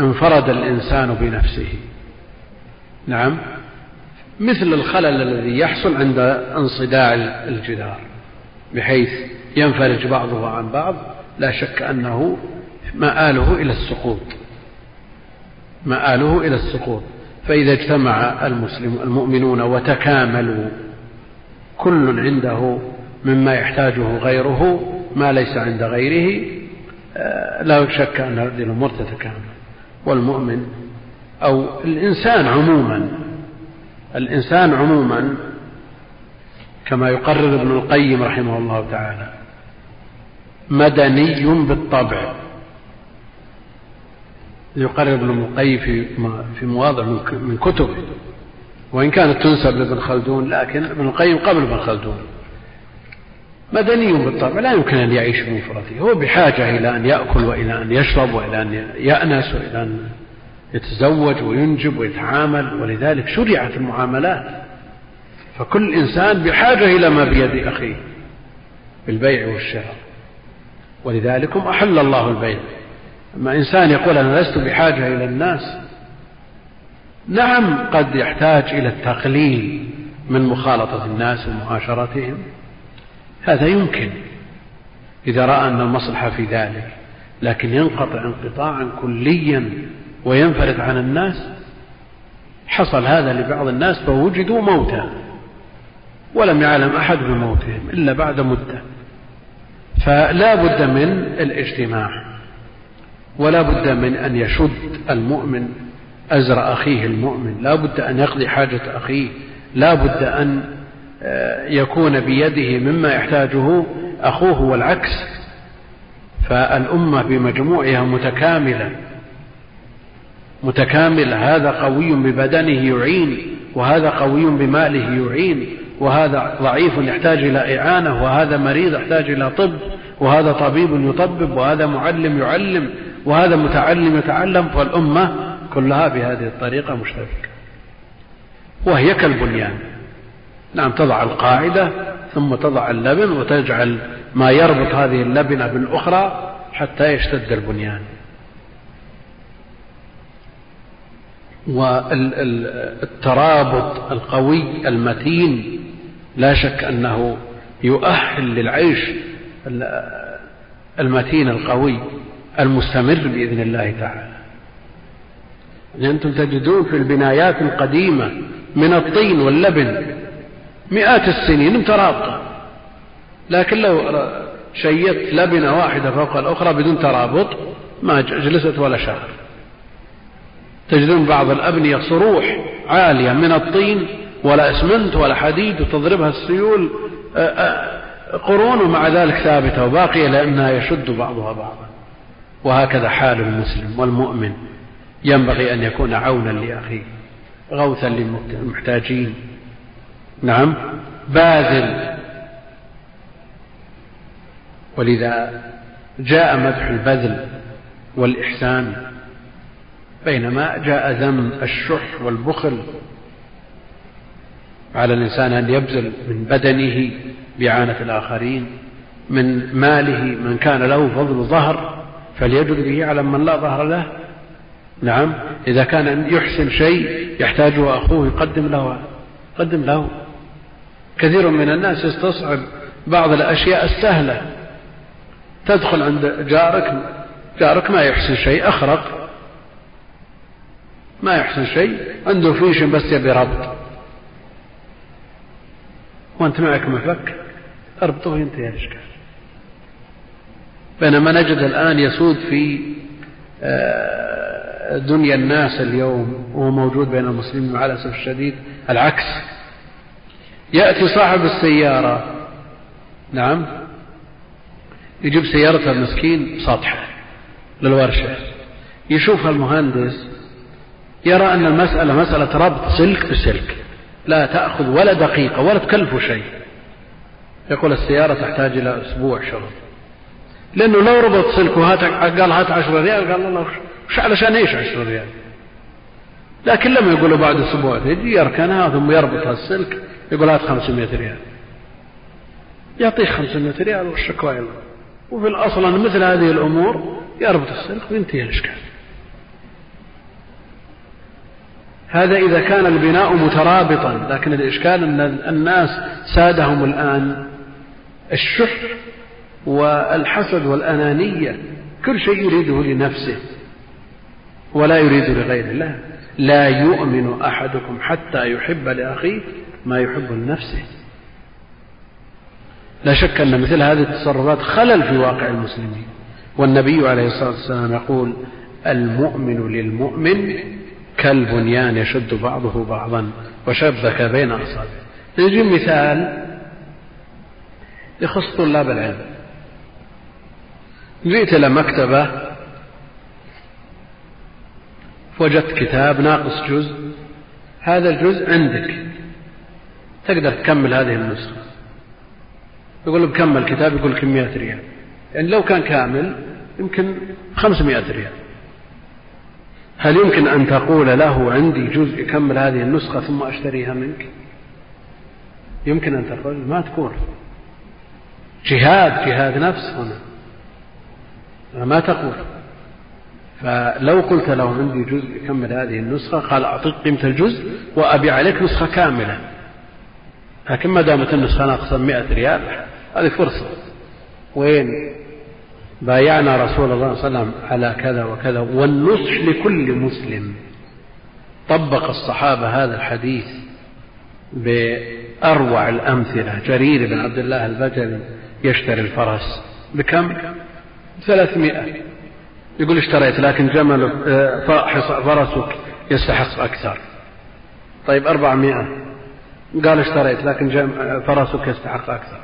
Speaker 3: انفرد الإنسان بنفسه. نعم. مثل الخلل الذي يحصل عند انصداع الجدار بحيث ينفرج بعضه عن بعض لا شك أنه مآله إلى السقوط. مآله إلى السقوط. فإذا اجتمع المسلم المؤمنون وتكاملوا كل عنده مما يحتاجه غيره ما ليس عند غيره آه، لا شك أن هذه الأمور تتكامل. والمؤمن أو الإنسان عموما الإنسان عموما كما يقرر ابن القيم رحمه الله تعالى مدني بالطبع. يقرر ابن القيم في في مواضع من كتبه. وإن كانت تنسب لابن خلدون لكن ابن القيم قبل ابن خلدون. مدني بالطبع لا يمكن أن يعيش بمفرده هو بحاجة إلى أن يأكل وإلى أن يشرب وإلى أن يأنس وإلى أن يتزوج وينجب ويتعامل ولذلك شرعت المعاملات. فكل إنسان بحاجة إلى ما بيد أخيه بالبيع والشراء. ولذلك أحل الله البيع. أما إنسان يقول أنا لست بحاجة إلى الناس نعم قد يحتاج إلى التقليل من مخالطة الناس ومعاشرتهم هذا يمكن إذا رأى أن المصلحة في ذلك لكن ينقطع انقطاعا كليا وينفرد عن الناس. حصل هذا لبعض الناس فوجدوا موتى ولم يعلم أحد بموتهم إلا بعد مدة. فلا بد من الاجتماع ولا بد من أن يشد المؤمن أزر أخيه المؤمن لا بد أن يقضي حاجة أخيه لا بد أن يكون بيده مما يحتاجه أخوه والعكس فالأمة بمجموعها متكاملة. متكاملة هذا قوي ببدنه يعين وهذا قوي بماله يعين وهذا ضعيف يحتاج إلى إعانة وهذا مريض يحتاج إلى طب وهذا طبيب يطبب وهذا معلم يعلم وهذا متعلم يتعلم فالأمة كلها بهذه الطريقة مشتركة. وهي كالبنيان. نعم تضع القاعدة ثم تضع اللبن وتجعل ما يربط هذه اللبنة بالأخرى حتى يشتد البنيان. والترابط القوي المتين لا شك أنه يؤهل للعيش المتين القوي المستمر بإذن الله تعالى. أنتم تجدون في البنايات القديمة من الطين واللبن مئات السنين مترابطة. لكن لو شيدت لبنة واحدة فوق الأخرى بدون ترابط ما جلست ولا شهر. تجدون بعض الأبنية صروح عالية من الطين ولا أسمنت ولا حديد وتضربها السيول قرون ومع ذلك ثابتة وباقية لأنها يشد بعضها بعضا. وهكذا حال المسلم والمؤمن. ينبغي أن يكون عونا لأخيه غوثا للمحتاجين. نعم. باذل. ولذا جاء مدح البذل والإحسان بينما جاء ذم الشح والبخل. على الإنسان أن يبذل من بدنه بإعانة الآخرين من ماله من كان له فضل ظهر فليجد به على من لا ظهر له. نعم. إذا كان يحسن شيء يحتاجه أخوه يقدم له قدم له. كثير من الناس يستصعب بعض الأشياء السهلة. تدخل عند جارك جارك ما يحسن شيء أخرق. ما يحسن شيء عنده فيش بس يبي ربط. وأنت معك مفك أربطه وينتهي الإشكال. بينما نجد الآن يسود في آه، دنيا الناس اليوم وهو موجود بين المسلمين مع الأسف الشديد العكس. يأتي صاحب السيارة. نعم. يجيب سيارته المسكين سطحة للورشة. يشوفها المهندس يرى أن المسألة مسألة ربط سلك بسلك. لا تأخذ ولا دقيقة ولا تكلفه شيء. يقول السيارة تحتاج إلى أسبوع شغل. لأنه لو ربط سلك وهات قال هات عشرة ريال قال الله وش علشان إيش عشرة ريال؟ لكن لما يقول بعد أسبوع يجي يركنها ثم يربط السلك. يقول هات 500 ريال. يعطيه 500 ريال والشكوى له وفي الأصل أن مثل هذه الأمور يربط السلك وينتهي الإشكال. هذا إذا كان البناء مترابطا لكن الإشكال أن الناس سادهم الآن الشح والحسد والأنانية. كل شيء يريده لنفسه ولا يريد لغير الله. لا يؤمن أحدكم حتى يحب لأخيه ما يحب لنفسه. لا شك أن مثل هذه التصرفات خلل في واقع المسلمين. والنبي عليه الصلاة والسلام يقول المؤمن للمؤمن كالبنيان يشد بعضه بعضا وشبك بين أصابعه. نجي مثال يخص طلاب العلم. جئت إلى مكتبة وجدت كتاب ناقص جزء. هذا الجزء عندك. تقدر تكمل هذه النسخة. يقول له بكمل كتاب يقول لك 100 ريال. يعني لو كان كامل يمكن 500 ريال. هل يمكن أن تقول له عندي جزء يكمل هذه النسخة ثم أشتريها منك؟ يمكن أن تقول ما تقول. جهاد جهاد نفس هنا. ما تقول. فلو قلت له عندي جزء يكمل هذه النسخة قال أعطيك قيمة الجزء وأبي عليك نسخة كاملة. لكن ما دامت النسخة ناقصة 100 ريال هذه فرصة. وين؟ بايعنا رسول الله صلى الله عليه وسلم على كذا وكذا والنصح لكل مسلم. طبق الصحابة هذا الحديث بأروع الأمثلة. جرير بن عبد الله البجلي يشتري الفرس بكم؟ ثلاثمائة. يقول اشتريت لكن جملك آه، فرسك يستحق أكثر. طيب أربعمائة. قال اشتريت لكن فرسك يستحق أكثر.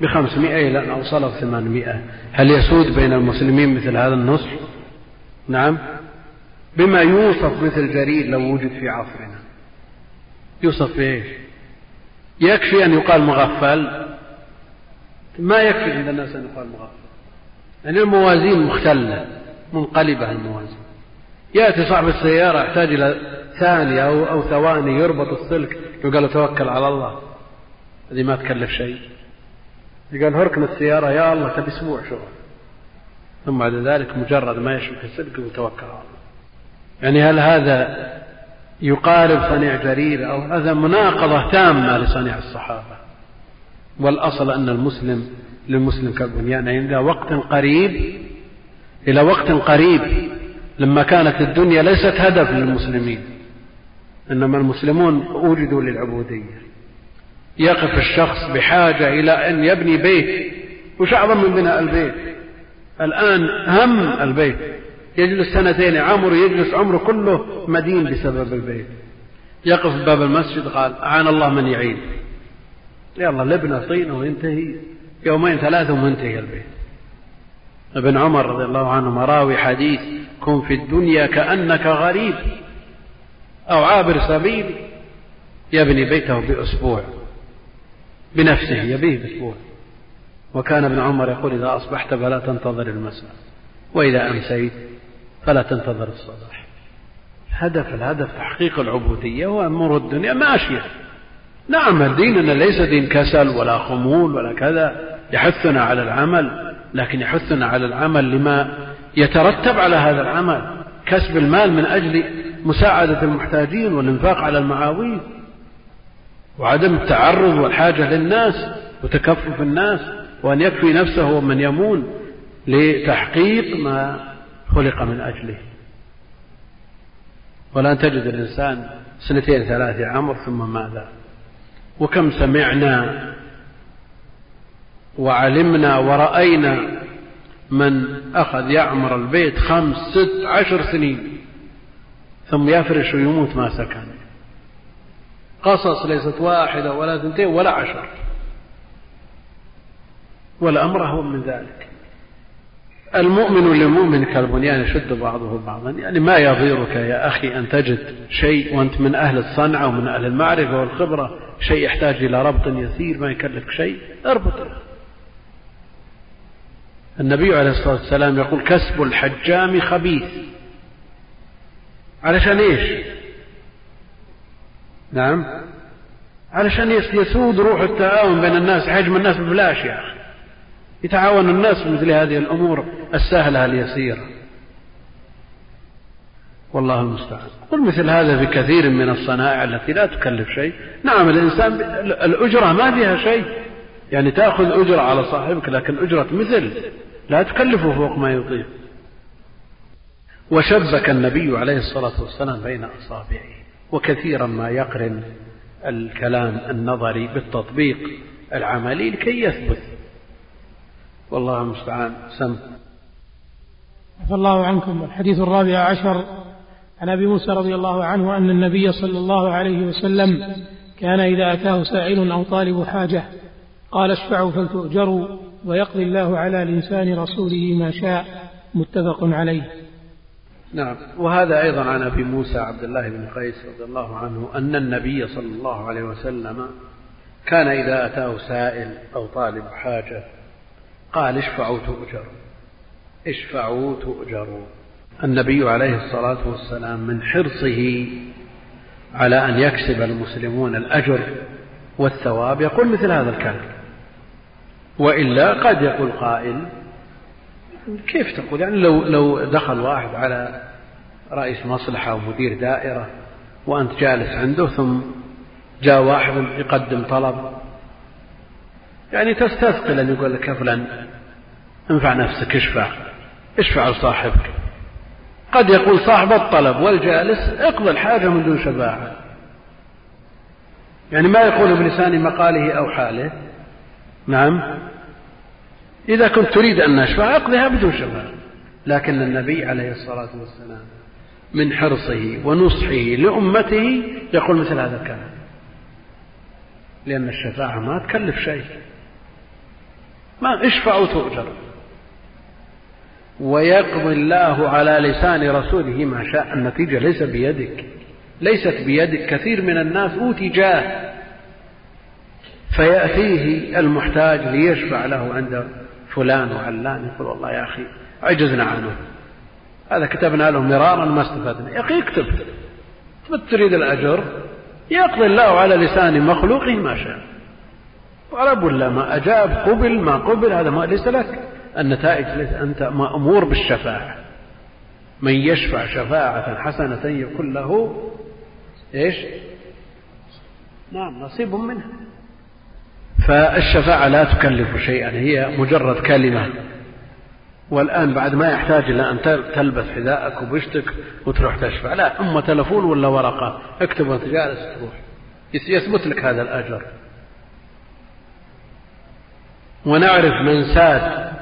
Speaker 3: بخمسمائة إلى أن أوصل ثمانمائة هل يسود بين المسلمين مثل هذا النصح نعم. بما يوصف مثل جرير لو وجد في عصرنا. يوصف بإيش يكفي أن يقال مغفل. ما يكفي عند الناس أن يقال مغفل. يعني الموازين مختلة منقلبة الموازين. يأتي صاحب السيارة يحتاج إلى ثانية أو, أو ثواني يربط السلك يقول له توكل على الله. هذه ما تكلف شيء. قال هركن السيارة يا الله تبي أسبوع شغل. ثم بعد ذلك مجرد ما يشبك السلك وتوكل على الله. يعني هل هذا يقارب صنيع جرير أو هذا مناقضة تامة لصنيع الصحابة؟ والأصل أن المسلم للمسلم كالبنيان يعني إلى وقت قريب إلى وقت قريب لما كانت الدنيا ليست هدف للمسلمين إنما المسلمون وجدوا للعبودية. يقف الشخص بحاجة إلى أن يبني بيت وش أعظم من بناء البيت؟ الآن هم البيت. يجلس سنتين عمره يجلس عمره كله مدين بسبب البيت. يقف باب المسجد قال أعان الله من يعين. يلا لبنة طينة وينتهي يومين ثلاثة ومنتهي البيت. ابن عمر رضي الله عنه راوي حديث كن في الدنيا كأنك غريب أو عابر سبيل يبني بيته بأسبوع بنفسه يبيه بأسبوع. وكان ابن عمر يقول إذا أصبحت فلا تنتظر المساء وإذا أمسيت فلا تنتظر الصباح. هدف الهدف تحقيق العبودية وأمور الدنيا ماشية. نعم ديننا ليس دين كسل ولا خمول ولا كذا يحثنا على العمل. لكن يحثنا على العمل لما يترتب على هذا العمل. كسب المال من أجل مساعدة المحتاجين والإنفاق على المعاوين وعدم التعرض والحاجة للناس وتكفف الناس وأن يكفي نفسه ومن يمون لتحقيق ما خلق من أجله. ولا تجد الإنسان سنتين ثلاثة عمر ثم ماذا؟ وكم سمعنا وعلمنا ورأينا من أخذ يعمر البيت خمس ست عشر سنين. ثم يفرش ويموت ما سكن. قصص ليست واحدة ولا ثنتين ولا عشر. والأمر هو من ذلك. المؤمن للمؤمن كالبنيان يشد بعضه بعضا. يعني ما يضيرك يا أخي أن تجد شيء وأنت من أهل الصنعة ومن أهل المعرفة والخبرة. شيء يحتاج إلى ربط يسير ما يكلف شيء. اربطه. النبي عليه الصلاة والسلام يقول كسب الحجام خبيث. علشان إيش؟ نعم. علشان يسود روح التعاون بين الناس حجم الناس ببلاش يا أخي. يتعاون الناس في مثل هذه الأمور السهلة اليسيرة. والله المستعان. قل مثل هذا في كثير من الصنائع التي لا تكلف شيء. نعم الإنسان الأجرة ما فيها شيء. يعني تأخذ أجرة على صاحبك لكن أجرة مثل لا تكلفه فوق ما يطيق. وشبك النبي عليه الصلاة والسلام بين أصابعه وكثيرا ما يقرن الكلام النظري بالتطبيق العملي لكي يثبت. والله المستعان. سم.
Speaker 4: عفى الله عنكم. الحديث الرابع عشر. عن أبي موسى رضي الله عنه أن النبي صلى الله عليه وسلم كان إذا أتاه سائل أو طالب حاجة قال اشفعوا فلتؤجروا ويقضي الله على لسان رسوله ما شاء. متفق عليه.
Speaker 3: نعم. وهذا أيضا عن أبي موسى عبد الله بن قيس رضي الله عنه أن النبي صلى الله عليه وسلم كان إذا أتاه سائل أو طالب حاجة قال اشفعوا تؤجروا. اشفعوا تؤجروا. النبي عليه الصلاة والسلام من حرصه على أن يكسب المسلمون الأجر والثواب يقول مثل هذا الكلام. وإلا قد يقول قائل. كيف تقول؟ يعني لو لو دخل واحد على رئيس مصلحة أو مدير دائرة وأنت جالس عنده ثم جاء واحد يقدم طلب يعني تستثقل أن يقول لك يا فلان انفع نفسك اشفع اشفع لصاحبك. قد يقول صاحب الطلب والجالس اقضي الحاجة من دون شفاعة. يعني ما يقول بلسان مقاله أو حاله نعم. إذا كنت تريد أن نشفع اقضها بدون شفاعة لكن النبي عليه الصلاة والسلام من حرصه ونصحه لأمته يقول مثل هذا الكلام. لأن الشفاعة ما تكلف شيء. ما اشفعوا تؤجر ويقضي الله على لسان رسوله ما شاء النتيجة ليس بيدك. ليست بيدك. كثير من الناس أوتي جاه. فيأتيه المحتاج ليشفع له عند فلان وعلان. يقول والله يا أخي عجزنا عنه. هذا كتبنا له مرارا ما استفدنا. يا أخي اكتب. تريد الأجر؟ يقضي الله على لسان مخلوقه ما شاء. ورب ولا ما أجاب قبل ما قبل هذا ما ليس لك. النتائج ليس أنت مأمور بالشفاعة. من يشفع شفاعة حسنة يكون له إيش؟ نعم نصيب منها. فالشفاعة لا تكلف شيئا هي مجرد كلمة. والآن بعد ما يحتاج إلى أن تلبس حذاءك وبشتك وتروح تشفع. لا أما تلفون ولا ورقة اكتب وانت جالس تروح. يثبت لك هذا الأجر. ونعرف من ساد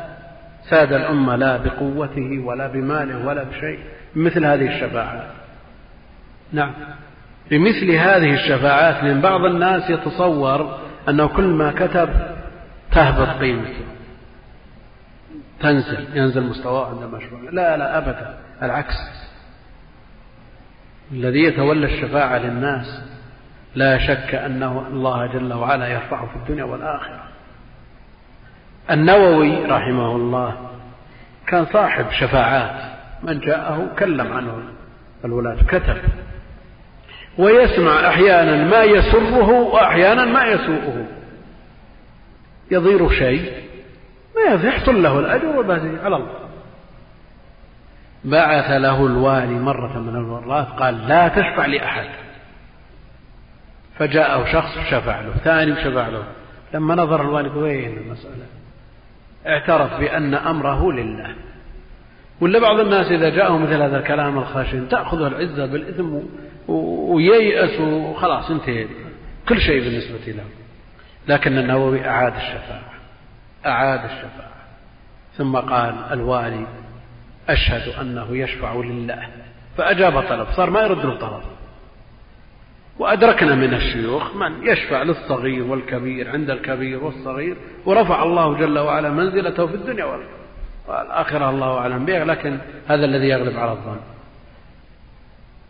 Speaker 3: ساد الأمة لا بقوته ولا بماله ولا بشيء مثل هذه الشفاعات نعم. بمثل هذه الشفاعات من بعض الناس يتصور أنه كل ما كتب تهبط قيمته. تنزل ينزل مستواه عند المشروع لا لا أبدا. العكس. الذي يتولى الشفاعة للناس لا شك أنه الله جل وعلا يرفعه في الدنيا والآخرة. النووي رحمه الله كان صاحب شفاعات. من جاءه كلم عنه الولاة كتب. ويسمع أحيانا ما يسره وأحيانا ما يسوءه. يضير شيء ما يحصل له الأجر والبهزي على الله. بعث له الوالي مرة من المرات قال لا تشفع لأحد. فجاءه شخص شفع له ثاني وشفع له. لما نظر الوالي وين المسألة؟ اعترف بأن أمره لله. ولا بعض الناس إذا جاءه مثل هذا الكلام الخشن تأخذه العزة بالإثم وييأس وخلاص انتهى كل شيء بالنسبة له. لكن النووي أعاد الشفاعة. أعاد الشفاعة. ثم قال الوالي أشهد أنه يشفع لله. فأجاب طلب. صار ما يرد له طلب. وأدركنا من الشيوخ من يشفع للصغير والكبير عند الكبير والصغير. ورفع الله جل وعلا منزلته في الدنيا والآخرة. الله أعلم به لكن هذا الذي يغلب على الظن.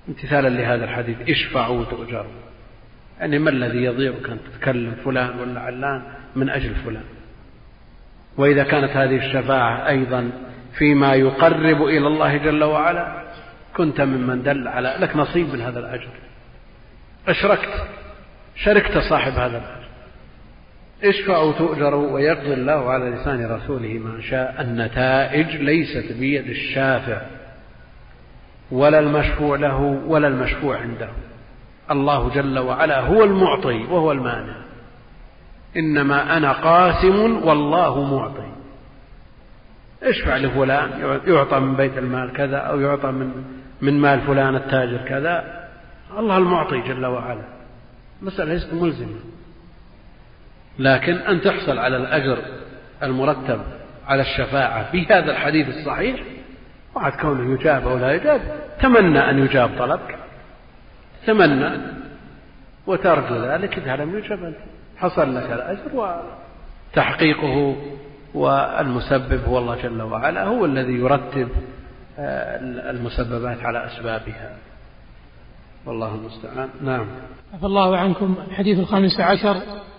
Speaker 3: امتثالا لهذا الحديث اشفعوا تؤجروا يعني ما الذي يضيرك أن تتكلم فلان ولا علان من أجل فلان؟ وإذا كانت هذه الشفاعة أيضا فيما يقرب إلى الله جل وعلا كنت ممن دل على لك نصيب من هذا الأجر. أشركت شركت صاحب هذا الأجر. اشفعوا تؤجروا ويقضي الله على لسان رسوله ما شاء. النتائج ليست بيد الشافع. ولا المشفوع له ولا المشفوع عنده. الله جل وعلا هو المعطي وهو المانع. إنما أنا قاسم والله معطي. اشفع لفلان يعطى من بيت المال كذا أو يعطى من من مال فلان التاجر كذا. الله المعطي جل وعلا. مسألة ليست ملزمة. لكن أن تحصل على الأجر المرتب على الشفاعة في هذا الحديث الصحيح بعد كونه يجاب أو لا يجاب. تمنى أن يجاب طلبك. تمنى. وترجو ذلك إذا لم يجب حصل لك الأجر وتحقيقه والمسبب هو الله جل وعلا. هو الذي يرتب آه، المسببات على أسبابها. والله المستعان. نعم.
Speaker 4: عفى الله عنكم. الحديث الخامس عشر.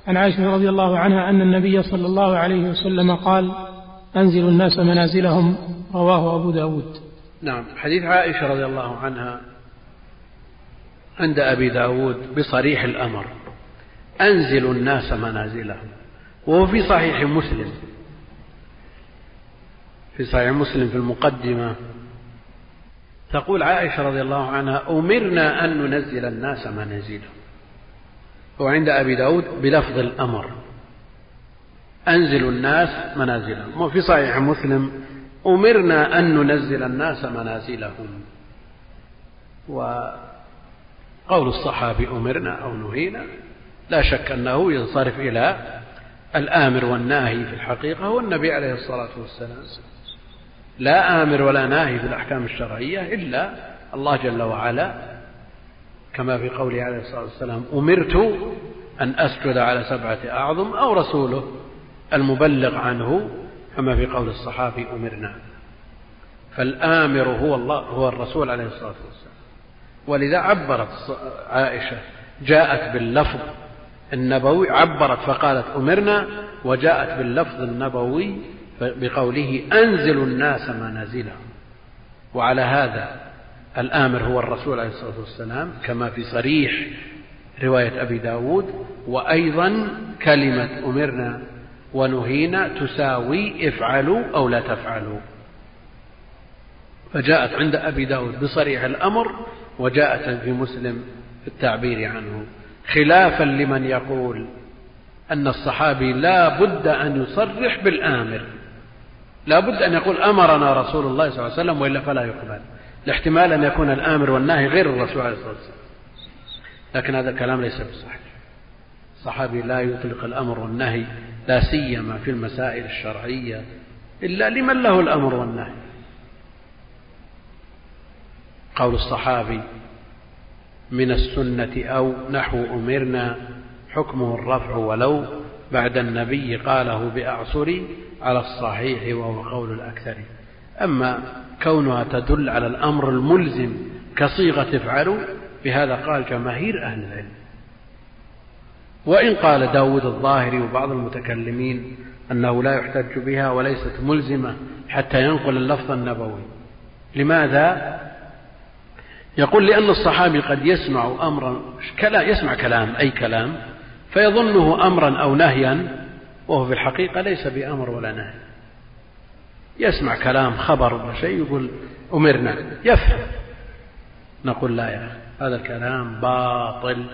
Speaker 4: عن عائشة رضي الله عنها أن النبي صلى الله عليه وسلم قال أنزلوا الناس منازلهم رواه أبو داود.
Speaker 3: نعم حديث عائشة رضي الله عنها عند أبي داود بصريح الأمر. أنزلوا الناس منازلهم. وهو في صحيح مسلم. في صحيح مسلم في المقدمة. تقول عائشة رضي الله عنها أمرنا أن ننزل الناس منازلهم. وعند أبي داود بلفظ الأمر. أنزلوا الناس منازلهم. وفي صحيح مسلم أمرنا أن ننزل الناس منازلهم. وقول الصحابي أمرنا أو نهينا لا شك أنه ينصرف إلى الآمر والناهي في الحقيقة هو النبي عليه الصلاة والسلام. لا آمر ولا ناهي في الأحكام الشرعية إلا الله جل وعلا. كما في قوله عليه الصلاة والسلام أمرت أن أسجد على سبعة أعظم أو رسوله. المبلغ عنه كما في قول الصحابي أمرنا. فالآمر هو الله هو الرسول عليه الصلاة والسلام. ولذا عبرت عائشة جاءت باللفظ النبوي عبرت فقالت أمرنا وجاءت باللفظ النبوي بقوله أنزلوا الناس منازلهم. وعلى هذا الآمر هو الرسول عليه الصلاة والسلام كما في صريح رواية أبي داود وأيضا كلمة أمرنا ونهينا تساوي افعلوا أو لا تفعلوا فجاءت عند أبي داود بصريح الأمر وجاءت في مسلم في التعبير عنه. خلافا لمن يقول أن الصحابي لا بد أن يصرح بالآمر. لا بد أن يقول أمرنا رسول الله صلى الله عليه وسلم وإلا فلا يقبل. الاحتمال أن يكون الآمر والناهي غير الرسول عليه الصلاة والسلام. لكن هذا الكلام ليس بصحيح. الصحابي لا يطلق الأمر والنهي لا سيما في المسائل الشرعية إلا لمن له الأمر والنهي. قول الصحابي من السنة أو نحو أمرنا حكمه الرفع ولو بعد النبي قاله بأعصري على الصحيح وهو قول الأكثر. أما كونها تدل على الأمر الملزم كصيغة افعلوا بهذا قال جماهير أهل العلم. وإن قال داود الظاهري وبعض المتكلمين أنه لا يحتج بها وليست ملزمة حتى ينقل اللفظ النبوي. لماذا؟ يقول لأن الصحابي قد يسمع أمرا يسمع كلام أي كلام فيظنه أمرا أو نهيا وهو في الحقيقة ليس بأمر ولا نهي. يسمع كلام خبر ولا شيء يقول أمرنا. يفهم. نقول لا يا أخي هذا الكلام باطل.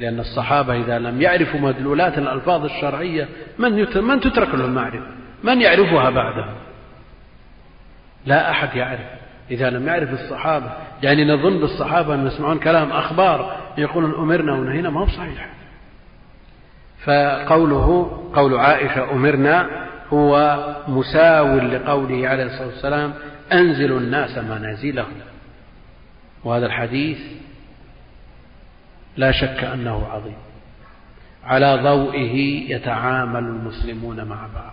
Speaker 3: لأن الصحابة إذا لم يعرفوا مدلولات الألفاظ الشرعية من من تترك له المعرفة من يعرفها بعده لا أحد يعرف. إذا لم يعرف الصحابة يعني نظن بالصحابة أن يسمعون كلام أخبار يقولون أمرنا ونهينا ما هو صحيح. فقوله قول عائشة أمرنا هو مساو لقوله عليه الصلاة والسلام أنزلوا الناس منازلهم. وهذا الحديث لا شك أنه عظيم. على ضوئه يتعامل المسلمون مع بعض.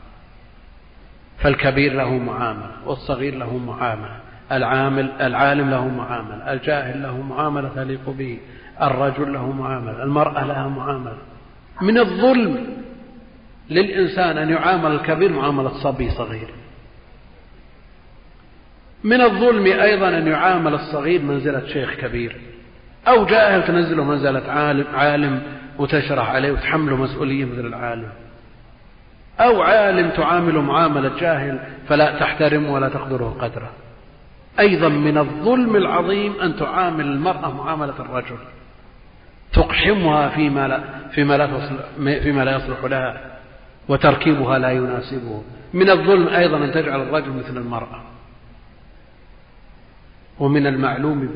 Speaker 3: فالكبير له معاملة والصغير له معاملة العامل العالم له معاملة الجاهل له معاملة تليق به الرجل له معاملة المرأة لها معاملة. من الظلم للإنسان أن يعامل الكبير معاملة صبي صغير. من الظلم أيضا أن يعامل الصغير منزلة شيخ كبير. أو جاهل تنزله منزلة عالم, عالم وتشرح عليه وتحمله مسؤولية مثل العالم. أو عالم تعامله معاملة جاهل فلا تحترم ولا تقدره قدره. أيضا من الظلم العظيم أن تعامل المرأة معاملة الرجل. تقحمها فيما لا فيما لا فيما لا يصلح لها وتركيبها لا يناسبه. من الظلم أيضا أن تجعل الرجل مثل المرأة. ومن المعلوم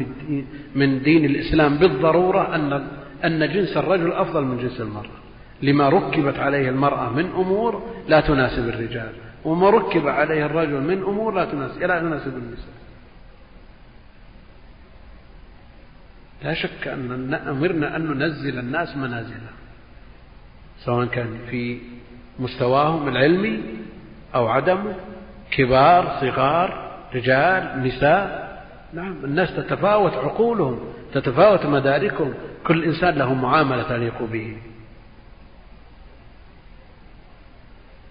Speaker 3: من دين الإسلام بالضرورة أن أن جنس الرجل أفضل من جنس المرأة. لما ركبت عليه المرأة من أمور لا تناسب الرجال وما ركب عليه الرجل من أمور لا تناسب لا تناسب النساء. لا شك أن أمرنا أن ننزل الناس منازلهم سواء كان في مستواهم العلمي أو عدمه كبار صغار رجال نساء. نعم الناس تتفاوت عقولهم تتفاوت مداركهم. كل إنسان له معاملة تليق به.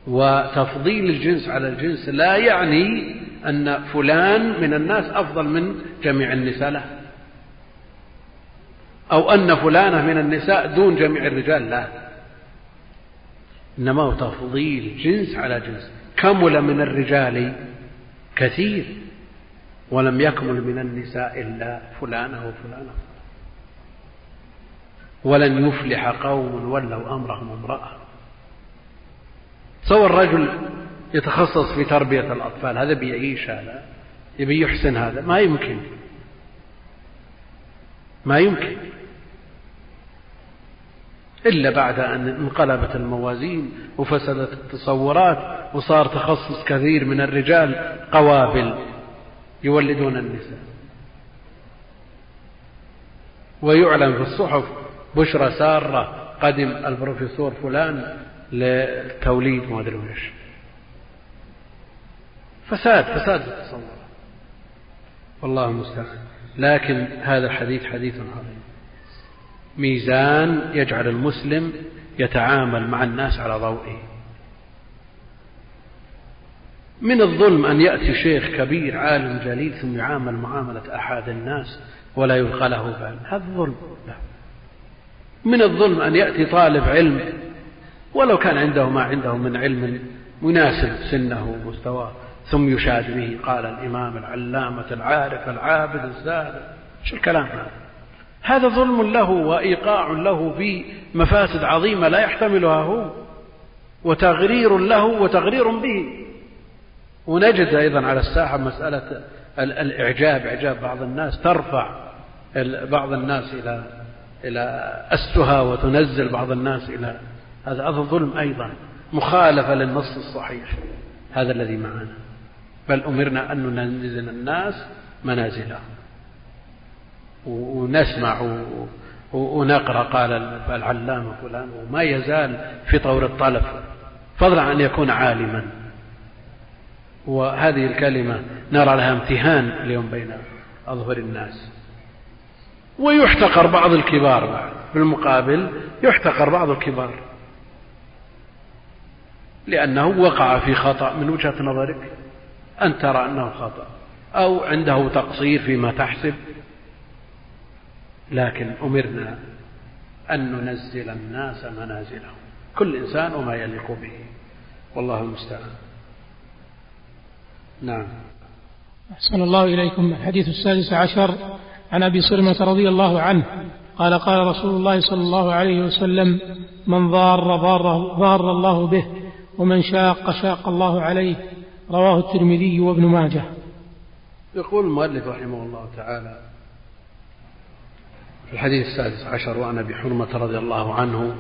Speaker 3: وتفضيل الجنس على الجنس لا يعني أن فلان من الناس أفضل من جميع النساء له. أو أن فلانة من النساء دون جميع الرجال لا. إنما هو تفضيل جنس على جنس. كمل من الرجال؟ كثير. ولم يكمل من النساء إلا فلانة وفلانة ولن يفلح قوم ولوا أمرهم امرأة. تصور رجل يتخصص في تربية الأطفال. هذا بيعيش هذا يبي يحسن هذا. ما يمكن. ما يمكن. إلا بعد أن انقلبت الموازين وفسدت التصورات وصار تخصص كثير من الرجال قوابل. يولدون النساء. ويعلن في الصحف بشرى سارة قدم البروفيسور فلان لتوليد ما أدري وش فساد فساد التصور والله المستعان. لكن هذا الحديث حديث عظيم. ميزان يجعل المسلم يتعامل مع الناس على ضوئه. من الظلم أن يأتي شيخ كبير عالم جليل ثم يعامل معاملة أحد الناس ولا يلقى له بال. هذا ظلم. لا. من الظلم أن يأتي طالب علم ولو كان عنده ما عنده من علم مناسب سنه ومستواه ثم يشاد به قال الإمام العلامة العارف العابد الزاهد. شو الكلام هذا؟ هذا ظلم له وإيقاع له في مفاسد عظيمة لا يحتملها هو وتغرير له وتغرير به. ونجد أيضا على الساحة مسألة الإعجاب إعجاب بعض الناس ترفع بعض الناس إلى إلى أسها وتنزل بعض الناس إلى هذا. هذا ظلم أيضا مخالفة للنص الصحيح. هذا الذي معنا. بل أمرنا أن ننزل الناس منازلهم. ونسمع ونقرأ قال العلامة فلان وما يزال في طور الطلب. فضلا عن أن يكون عالما. وهذه الكلمة نرى لها امتهان اليوم بين أظهر الناس. ويحتقر بعض الكبار بعد. بالمقابل يحتقر بعض الكبار. لأنه وقع في خطأ من وجهة نظرك. أن ترى أنه خطأ. أو عنده تقصير فيما تحسب. لكن أمرنا أن ننزل الناس منازلهم. كل إنسان وما يليق به. والله المستعان. نعم.
Speaker 4: أحسن الله إليكم. الحديث السادس عشر. عن أبي صرمة رضي الله عنه قال قال رسول الله صلى الله عليه وسلم من ضار ضار, ضار الله به ومن شاق شاق الله عليه. رواه الترمذي وابن ماجه.
Speaker 3: يقول المؤلف رحمه الله تعالى في الحديث السادس عشر وعن أبي حرمة رضي الله عنه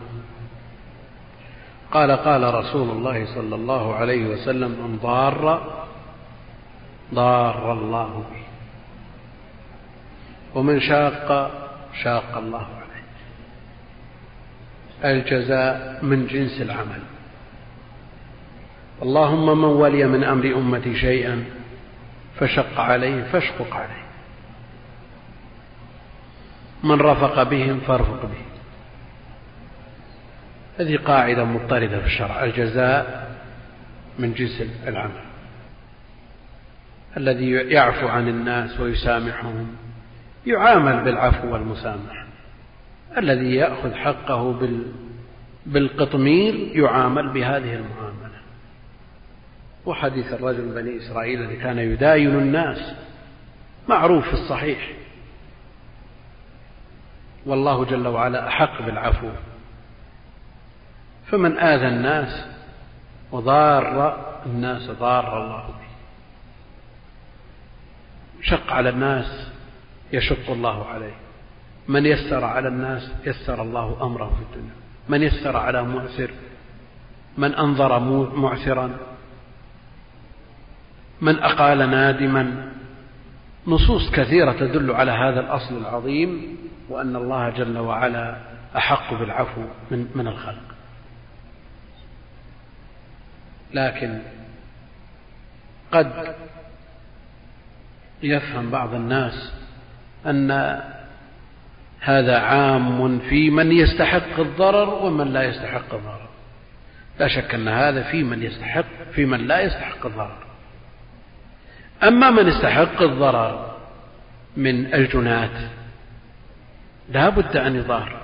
Speaker 3: قال قال رسول الله صلى الله عليه وسلم من ضار ضار الله به. ومن شاق شاق الله عليه. الجزاء من جنس العمل. اللهم من ولي من أمر أمتي شيئا فشق عليه فاشقق عليه. من رفق بهم فارفق به هذه قاعدة مضطردة في الشرع. الجزاء من جنس العمل. الذي يعفو عن الناس ويسامحهم يعامل بالعفو والمسامحة. الذي يأخذ حقه بال بالقطمير يعامل بهذه المعاملة. وحديث الرجل بني إسرائيل الذي كان يداين الناس معروف في الصحيح. والله جل وعلا أحق بالعفو. فمن آذى الناس وضار الناس ضار الله به. شق على الناس يشق الله عليه. من يسر على الناس يسر الله أمره في الدنيا. من يسر على معسر من أنظر معسرا. من أقال نادما. نصوص كثيرة تدل على هذا الأصل العظيم وأن الله جل وعلا أحق بالعفو من, من الخلق. لكن قد يفهم بعض الناس أن هذا عام في من يستحق الضرر ومن لا يستحق الضرر. لا شك أن هذا في من يستحق في من لا يستحق الضرر. أما من استحق الضرر من الجنات لا بد أن يضار.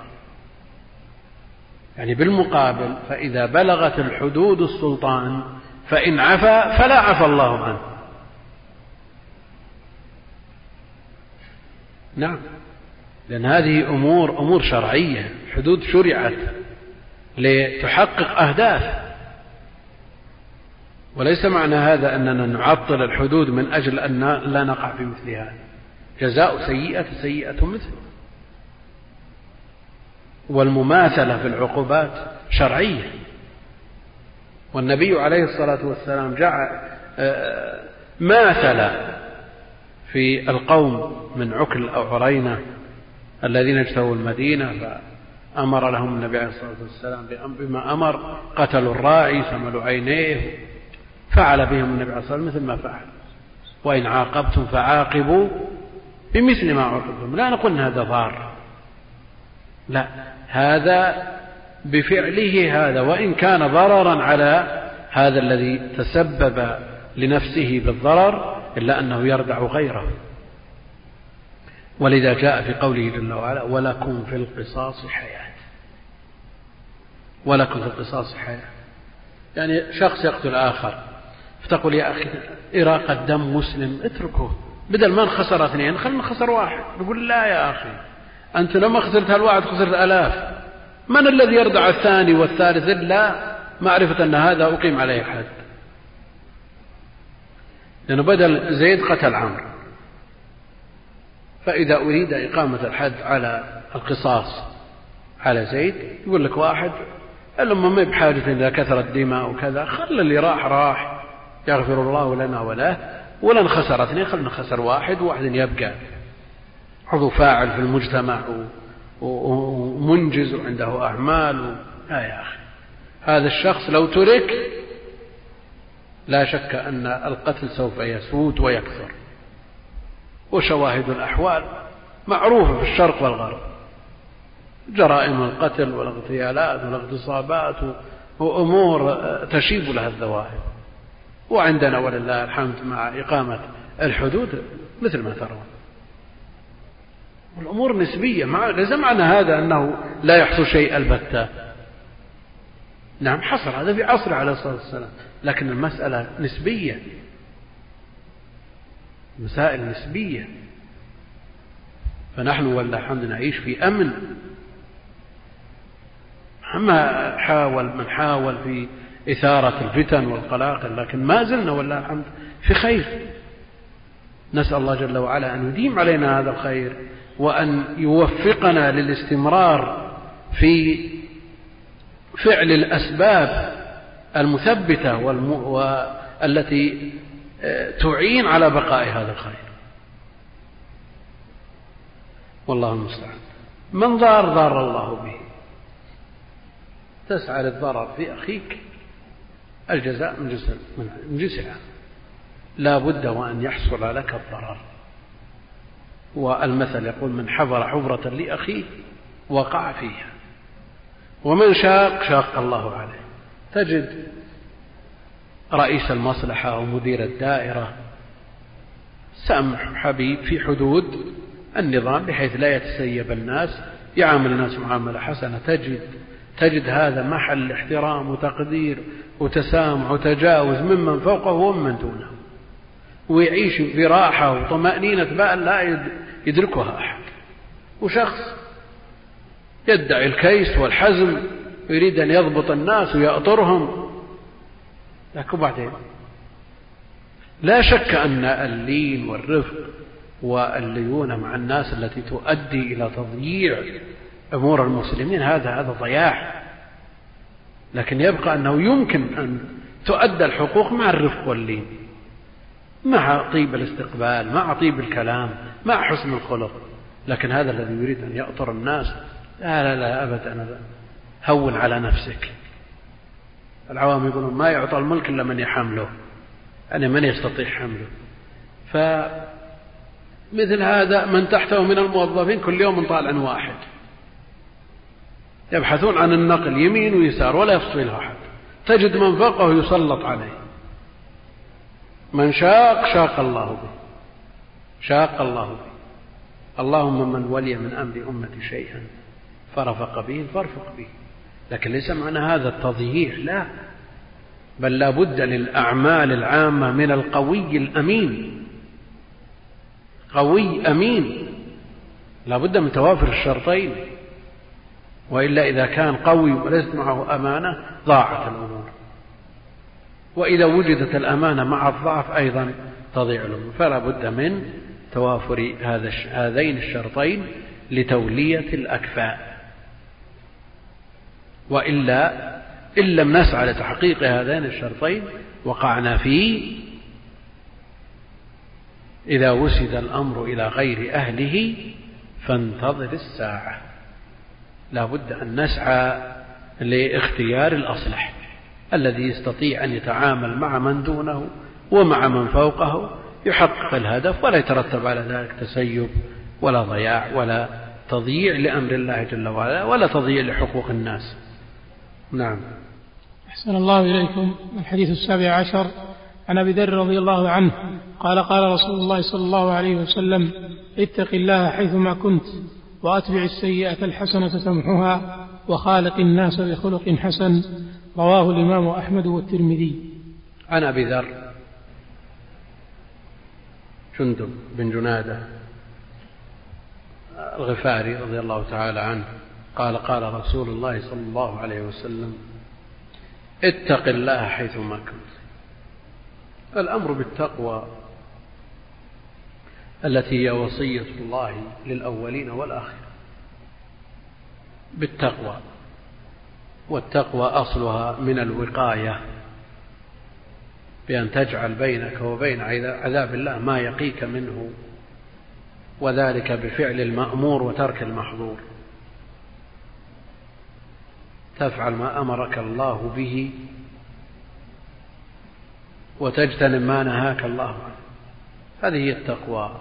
Speaker 3: يعني بالمقابل فإذا بلغت الحدود السلطان فإن عفا فلا عفى الله عنه. نعم. لأن هذه أمور أمور شرعية حدود شرعت لتحقق أهداف. وليس معنى هذا أننا نعطل الحدود من أجل أن لا نقع في مثل هذا جزاء سيئة سيئة مثله والمماثلة في العقوبات شرعية. والنبي عليه الصلاة والسلام جعل آه، ماثل في القوم من عكل أو عرينة الذين اجتووا المدينة فأمر لهم النبي عليه الصلاة والسلام بما أمر قتلوا الراعي سملوا عينيه فعل بهم النبي عليه الصلاة والسلام مثل ما فعل. وإن عاقبتم فعاقبوا بمثل ما عوقبتم لا نقول أن هذا ضار. لا هذا بفعله هذا وإن كان ضررا على هذا الذي تسبب لنفسه بالضرر إلا أنه يردع غيره. ولذا جاء في قوله جل وعلا ولكم في القصاص حياة. ولكم في القصاص حياة. يعني شخص يقتل آخر فتقول يا أخي إراقة دم مسلم اتركه. بدل ما نخسر اثنين خلنا نخسر واحد. نقول لا يا أخي أنت لما خسرت هالواحد خسرت آلاف. من الذي يردع الثاني والثالث؟ إلا معرفة أن هذا أقيم عليه حد لأنه بدل زيد قتل عمرو فإذا أريد إقامة الحد على القصاص على زيد يقول لك واحد الأمة ما بحاجة إذا كثرت دماء وكذا خل اللي راح راح يغفر الله لنا وله ولا نخسر اثنين خلنا نخسر واحد وواحد يبقى عضو فاعل في المجتمع ومنجز وعنده أعمال. لا يا أخي هذا الشخص لو ترك لا شك أن القتل سوف يسود ويكثر. وشواهد الأحوال معروفة في الشرق والغرب. جرائم القتل والاغتيالات والاغتصابات وأمور تشيب لها الذواهب. وعندنا ولله الحمد مع إقامة الحدود مثل ما ترون. والأمور نسبية ليس معنى هذا أنه لا يحصل شيء البتة. نعم حصل. هذا في عصر عليه الصلاة والسلام. لكن المسألة نسبية. مسائل نسبية. فنحن والله الحمد نعيش في أمن. ما حاول من حاول في إثارة الفتن والقلاقل لكن ما زلنا والله الحمد في خير. نسأل الله جل وعلا أن يديم علينا هذا الخير وأن يوفقنا للاستمرار في فعل الأسباب المثبتة والتي آه، تعين على بقاء هذا الخير. والله المستعان. من ضار ضار الله به. تسعى للضرر في أخيك. الجزاء من جنس من جنس لا بد وأن يحصل لك الضرر. والمثل يقول من حفر حفرة لأخيه وقع فيها. ومن شاق شاق الله عليه. تجد رئيس المصلحة أو مدير الدائرة. سمح حبيب في حدود النظام بحيث لا يتسيب الناس يعامل الناس معاملة حسنة. تجد تجد هذا محل احترام وتقدير وتسامح وتجاوز ممن فوقه ومن دونه ويعيش في راحة وطمأنينة بال لا يدركها أحد. وشخص يدعي الكيس والحزم ويريد أن يضبط الناس ويأطرهم. لكن بعدين؟ لا شك أن اللين والرفق والليونة مع الناس التي تؤدي إلى تضييع أمور المسلمين هذا هذا ضياع. لكن يبقى أنه يمكن أن تؤدى الحقوق مع الرفق واللين مع طيب الاستقبال مع طيب الكلام مع حسن الخلق. لكن هذا الذي يريد أن يأطر الناس لا لا لا أبدا هون على نفسك. العوام يقولون ما يعطى الملك إلا من يحمله. يعني من يستطيع حمله؟ فمثل هذا من تحته من الموظفين كل يوم طالع واحد. يبحثون عن النقل يمين ويسار ولا يفصل أحد. تجد من فوقه يسلط عليه. من شاق شاق الله به. شاق الله به. اللهم من ولي من أمر أمتي شيئا. فرفق به فارفق به. لكن ليس معنى هذا التضييع لا. بل لا بد للأعمال العامة من القوي الأمين. قوي أمين. لا بد من توافر الشرطين. وإلا إذا كان قوي وليست معه أمانة ضاعت الأمور. وإذا وجدت الأمانة مع الضعف أيضا تضيع الأمور. فلا بد من توافر هذين الشرطين لتولية الأكفاء. وإلا إن لم نسعى لتحقيق هذين الشرطين وقعنا في إذا وسد الأمر إلى غير أهله فانتظر الساعة. لا بد أن نسعى لاختيار الأصلح الذي يستطيع أن يتعامل مع من دونه ومع من فوقه يحقق الهدف ولا يترتب على ذلك تسيب ولا ضياع ولا تضييع لأمر الله جل وعلا ولا تضييع لحقوق الناس. نعم.
Speaker 4: أحسن الله إليكم. الحديث السابع عشر. عن أبي ذر رضي الله عنه قال قال رسول الله صلى الله عليه وسلم اتق الله حيثما كنت وأتبع السيئة الحسنة تمحها وخالق الناس بخلق حسن. رواه الإمام أحمد والترمذي.
Speaker 3: عن أبي ذر. جندب بن جنادة الغفاري رضي الله تعالى عنه. قال قال رسول الله صلى الله عليه وسلم اتق الله حيثما كنت. الأمر بالتقوى التي هي وصية الله للأولين والآخرين. بالتقوى. والتقوى أصلها من الوقاية بأن تجعل بينك وبين عذاب الله ما يقيك منه وذلك بفعل المأمور وترك المحظور. تفعل ما أمرك الله به وتجتنب ما نهاك الله عنه. هذه هي التقوى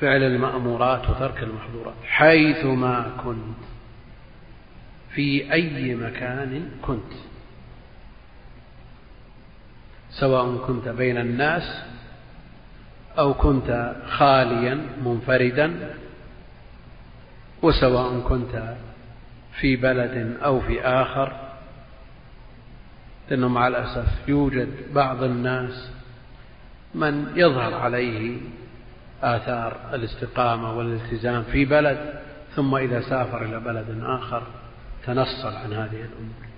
Speaker 3: فعل المأمورات وترك المحظورات حيثما كنت في أي مكان كنت. سواء كنت بين الناس أو كنت خاليا منفردا وسواء كنت في بلد أو في آخر لأنه مع الأسف يوجد بعض الناس من يظهر عليه آثار الاستقامة والالتزام في بلد ثم إذا سافر إلى بلد آخر تنصل عن هذه الأمور.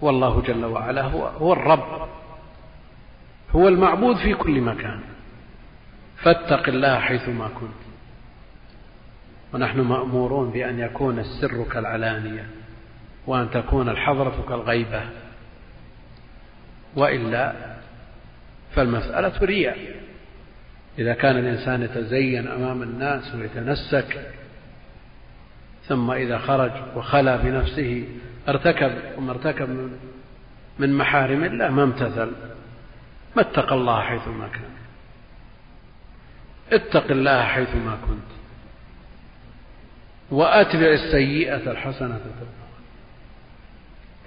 Speaker 3: والله جل وعلا هو, هو الرب هو المعبود في كل مكان. فاتق الله حيثما كنت. ونحن مأمورون بأن يكون السر كالعلانية وأن تكون الحضرة كالغيبة. وإلا فالمسألة رياء. إذا كان الإنسان يتزين أمام الناس ويتنسك ثم إذا خرج وخلا بنفسه ارتكب وما ارتكب من محارم الله ما امتثل. ما اتقى الله حيثما كان. اتق الله حيثما كنت. وأتبع السيئة الحسنة.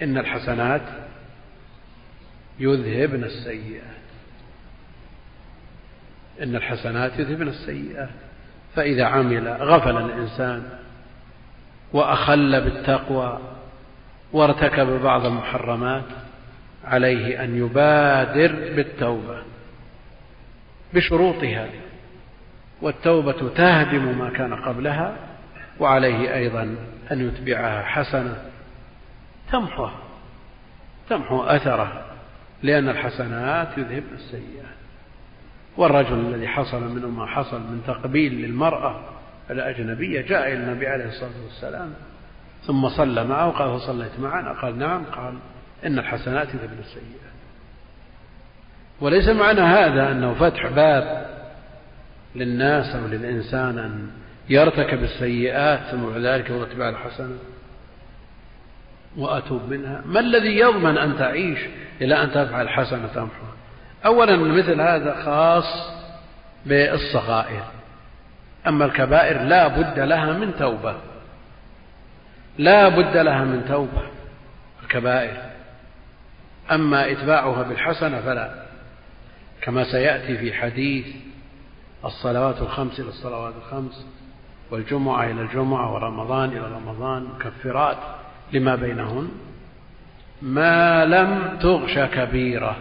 Speaker 3: إن الحسنات يذهبن السيئات. إن الحسنات يذهبن السيئات. فإذا عمل غفل الإنسان وأخل بالتقوى وارتكب بعض المحرمات عليه أن يبادر بالتوبة بشروطها والتوبة تهدم ما كان قبلها وعليه أيضا أن يتبعها حسنة. تمحوها تمحو أثره لأن الحسنات يذهبن السيئات. والرجل الذي حصل منه ما حصل من تقبيل للمرأة الأجنبية جاء إلى النبي عليه الصلاة والسلام ثم صلى معه وقال صليت معنا؟ قال نعم. قال إن الحسنات يذهبن السيئات. وليس معنى هذا أنه فتح باب للناس أو للإنسان أن يرتكب السيئات ثم بعد ذلك يتبع الحسنة. وأتوب منها. ما الذي يضمن أن تعيش إلى أن تفعل حسنة تمحوها أولا مثل هذا خاص بالصغائر. أما الكبائر لا بد لها من توبة. لا بد لها من توبة الكبائر. أما إتباعها بالحسنة فلا. كما سيأتي في حديث الصلوات الخمس إلى الصلوات الخمس. والجمعة إلى الجمعة ورمضان إلى رمضان مكفرات لما بينهن ما لم تغش كبيرة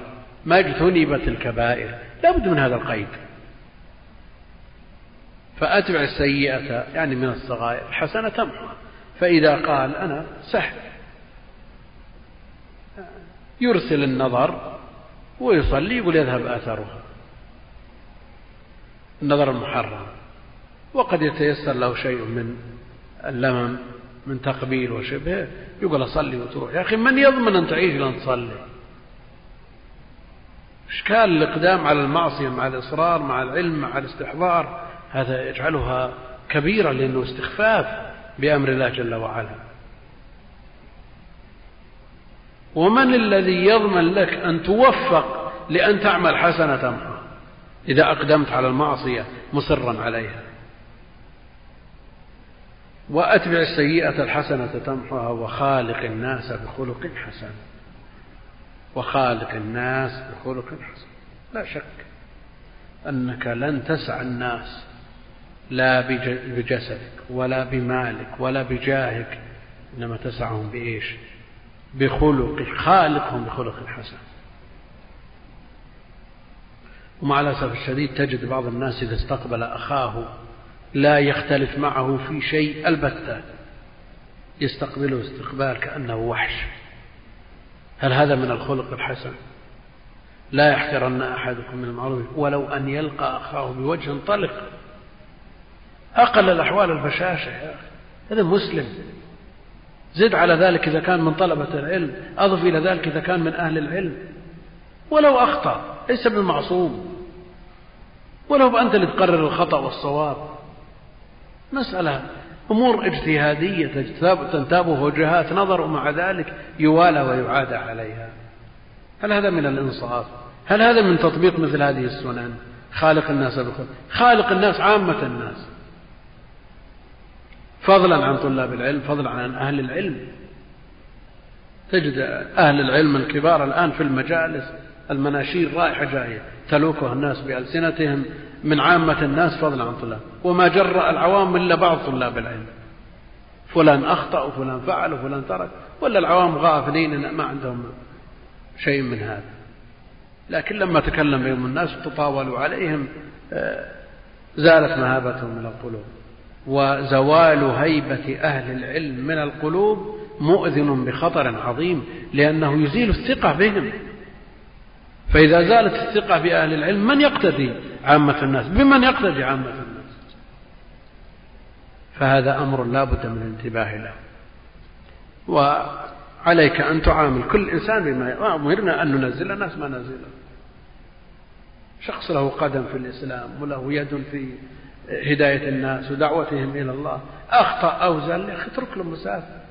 Speaker 3: ما اجتنبت الكبائر. لا بد من هذا القيد. فأتبع السيئة يعني من الصغائر. الحسنة تمحى فإذا قال أنا سهل يرسل النظر ويصلي يقول يذهب أثرها النظر المحرم. وقد يتيسر له شيء من اللمم من تقبيل وشبهه يقول أصلي وتروح. يا أخي من يضمن أن تعيش لأن تصلي؟ إشكال الإقدام على المعصية مع الإصرار مع العلم مع الاستحضار. هذا يجعلها كبيرة لأنه استخفاف بأمر الله جل وعلا. ومن الذي يضمن لك أن توفق لأن تعمل حسنة؟ تمحى إذا أقدمت على المعصية مصرا عليها. وأتبع السيئة الحسنة تمحها وخالق الناس بخلق حسن. وخالق الناس بخلق حسن. لا شك أنك لن تسع الناس لا بجسدك ولا بمالك ولا بجاهك إنما تسعهم بإيش؟ بخلق خالقهم بخلق حسن. ومع الأسف الشديد تجد بعض الناس إذا استقبل أخاه لا يختلف معه في شيء البتة يستقبله استقبال كأنه وحش. هل هذا من الخلق الحسن؟ لا يحقرن أحدكم من المعروف ولو أن يلقى أخاه بوجه طلق. أقل الأحوال البشاشة يا أخي. هذا مسلم. زد على ذلك إذا كان من طلبة العلم أضف إلى ذلك إذا كان من أهل العلم. ولو أخطأ ليس بالمعصوم. ولو أنت اللي تقرر الخطأ والصواب. مسألة أمور اجتهادية تنتابه وجهات نظر ومع ذلك يوالى ويعاد عليها. هل هذا من الإنصاف؟ هل هذا من تطبيق مثل هذه السنن؟ خالق الناس بخلق خالق الناس عامة الناس. فضلا عن طلاب العلم فضلا عن أهل العلم. تجد أهل العلم الكبار الآن في المجالس المناشير رايحة جاية تلوكها الناس بألسنتهم من عامة الناس فضلا عن طلاب. وما جرأ العوام إلا بعض طلاب العلم. فلان أخطأ وفلان فعل وفلان ترك. ولا العوام غافلين ما عندهم شيء من هذا. لكن لما تكلم بهم الناس تطاولوا عليهم آه، زالت مهابتهم من القلوب. وزوال هيبة أهل العلم من القلوب مؤذن بخطر عظيم لأنه يزيل الثقة بهم. فإذا زالت الثقة بأهل العلم من يقتدي؟ عامة الناس بمن يقتدي عامة الناس. فهذا أمر لا بد من الانتباه له. وعليك أن تعامل كل إنسان بما أمرنا أن ننزل الناس ما نزله شخص له قدم في الإسلام وله يد في هداية الناس ودعوتهم إلى الله. أخطأ أو زل اترك له مسافة.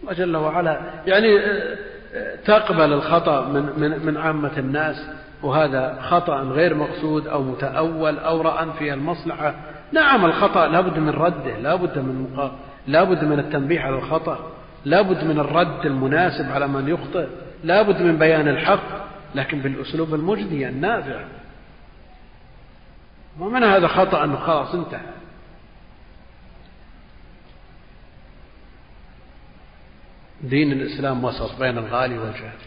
Speaker 3: الله جل وعلا يعني تقبل الخطأ من, من, من عامة الناس. وهذا خطأ غير مقصود أو متأول أو رأى فيها المصلحة. نعم الخطأ لابد من رده لابد من مقا... لابد من التنبيه على الخطأ لابد من الرد المناسب على من يخطئ لابد من بيان الحق لكن بالأسلوب المجدي النافع. ومن هذا خطأ أنه خلاص انتهى. دين الإسلام وسط بين الغالي والجاهل.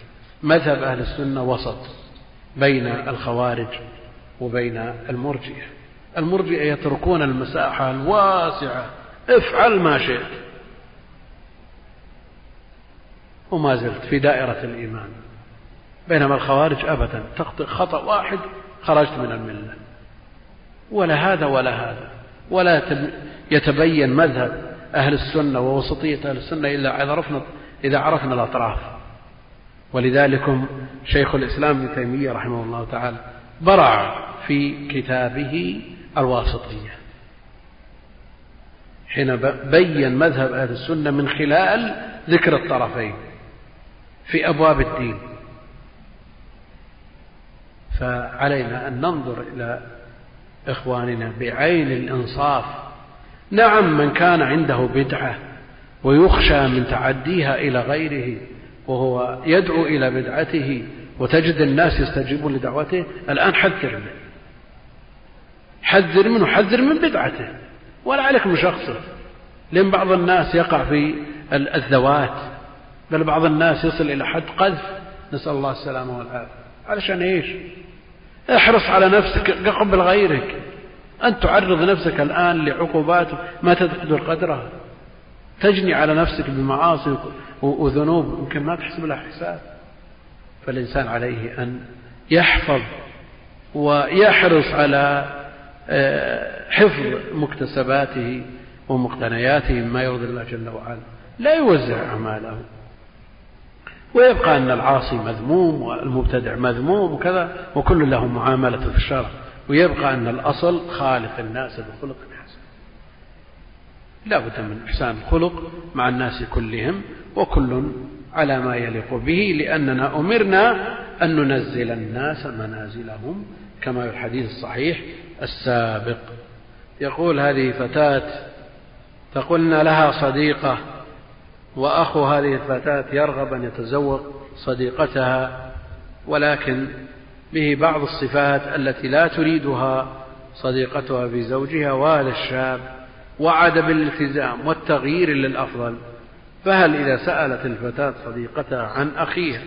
Speaker 3: مذهب أهل السنة وسط. بين الخوارج وبين المرجئة. المرجئة يتركون المساحة الواسعة. افعل ما شئت. وما زلت في دائرة الإيمان. بينما الخوارج أبدا. تخطئ خطأ واحد خرجت من الملة. ولا هذا ولا هذا. ولا يتبين مذهب أهل السنة ووسطية أهل السنة إلا إذا عرفنا إذا عرفنا الأطراف. ولذلك شيخ الإسلام ابن تيمية رحمه الله تعالى برع في كتابه الواسطية. حين بين مذهب أهل السنة من خلال ذكر الطرفين في أبواب الدين. فعلينا أن ننظر إلى إخواننا بعين الإنصاف. نعم من كان عنده بدعة ويخشى من تعديها إلى غيره وهو يدعو إلى بدعته وتجد الناس يستجيبون لدعوته. الآن حذر منه. حذر منه حذر من بدعته. ولا عليك بشخصه لأن بعض الناس يقع في الذوات. بل بعض الناس يصل إلى حد قذف. نسأل الله السلامة والعافية. علشان إيش؟ احرص على نفسك قبل غيرك. أن تعرض نفسك الآن لعقوبات ما تقدر قدرها تجني على نفسك بمعاصي وذنوب يمكن ما تحسب لها حساب. فالإنسان عليه أن يحفظ ويحرص على آه، حفظ مكتسباته ومقتنياته مما يرضي الله جل وعلا. لا يوزع أعماله. ويبقى أن العاصي مذموم والمبتدع مذموم وكذا وكل له معاملة في الشرع. ويبقى أن الأصل خالق الناس بخلق. لا بد من إحسان الخلق مع الناس كلهم وكل على ما يليق به لأننا أمرنا أن ننزل الناس منازلهم كما في الحديث الصحيح السابق. يقول هذه فتاة تقولنا لها صديقة وأخو هذه الفتاة يرغب أن يتزوج صديقتها ولكن به بعض الصفات التي لا تريدها صديقتها في زوجها وهذا الشاب وعد بالالتزام والتغيير للأفضل فهل إذا سألت الفتاة صديقتها عن أخيها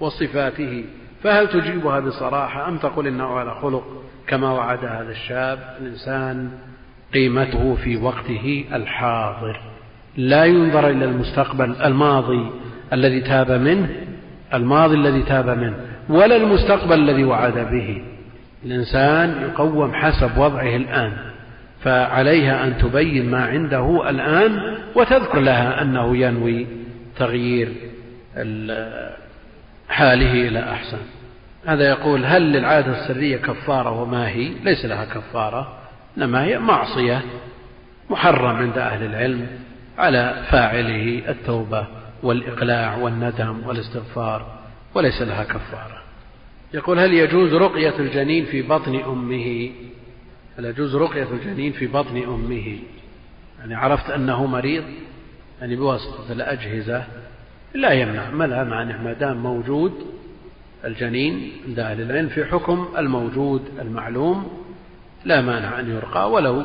Speaker 3: وصفاته فهل تجيبها بصراحة أم تقول إنه على خلق؟ كما وعد هذا الشاب الإنسان قيمته في وقته الحاضر. لا ينظر إلى المستقبل الماضي الذي تاب منه الماضي الذي تاب منه ولا المستقبل الذي وعد به. الإنسان يقوم حسب وضعه الآن. فعليها أن تبين ما عنده الآن وتذكر لها أنه ينوي تغيير حاله إلى أحسن. هذا يقول هل للعادة السرية كفارة وما هي؟ ليس لها كفارة إنما هي معصية محرم عند أهل العلم على فاعله التوبة والإقلاع والندم والاستغفار وليس لها كفارة. يقول هل يجوز رقية الجنين في بطن أمه؟ هل يجوز رقية الجنين في بطن أمه؟ يعني عرفت أنه مريض؟ يعني بواسطة الأجهزة؟ لا يمنع. ما لا مانع. ما دام موجود الجنين عند أهل العلم في حكم الموجود المعلوم لا مانع أن يرقى ولو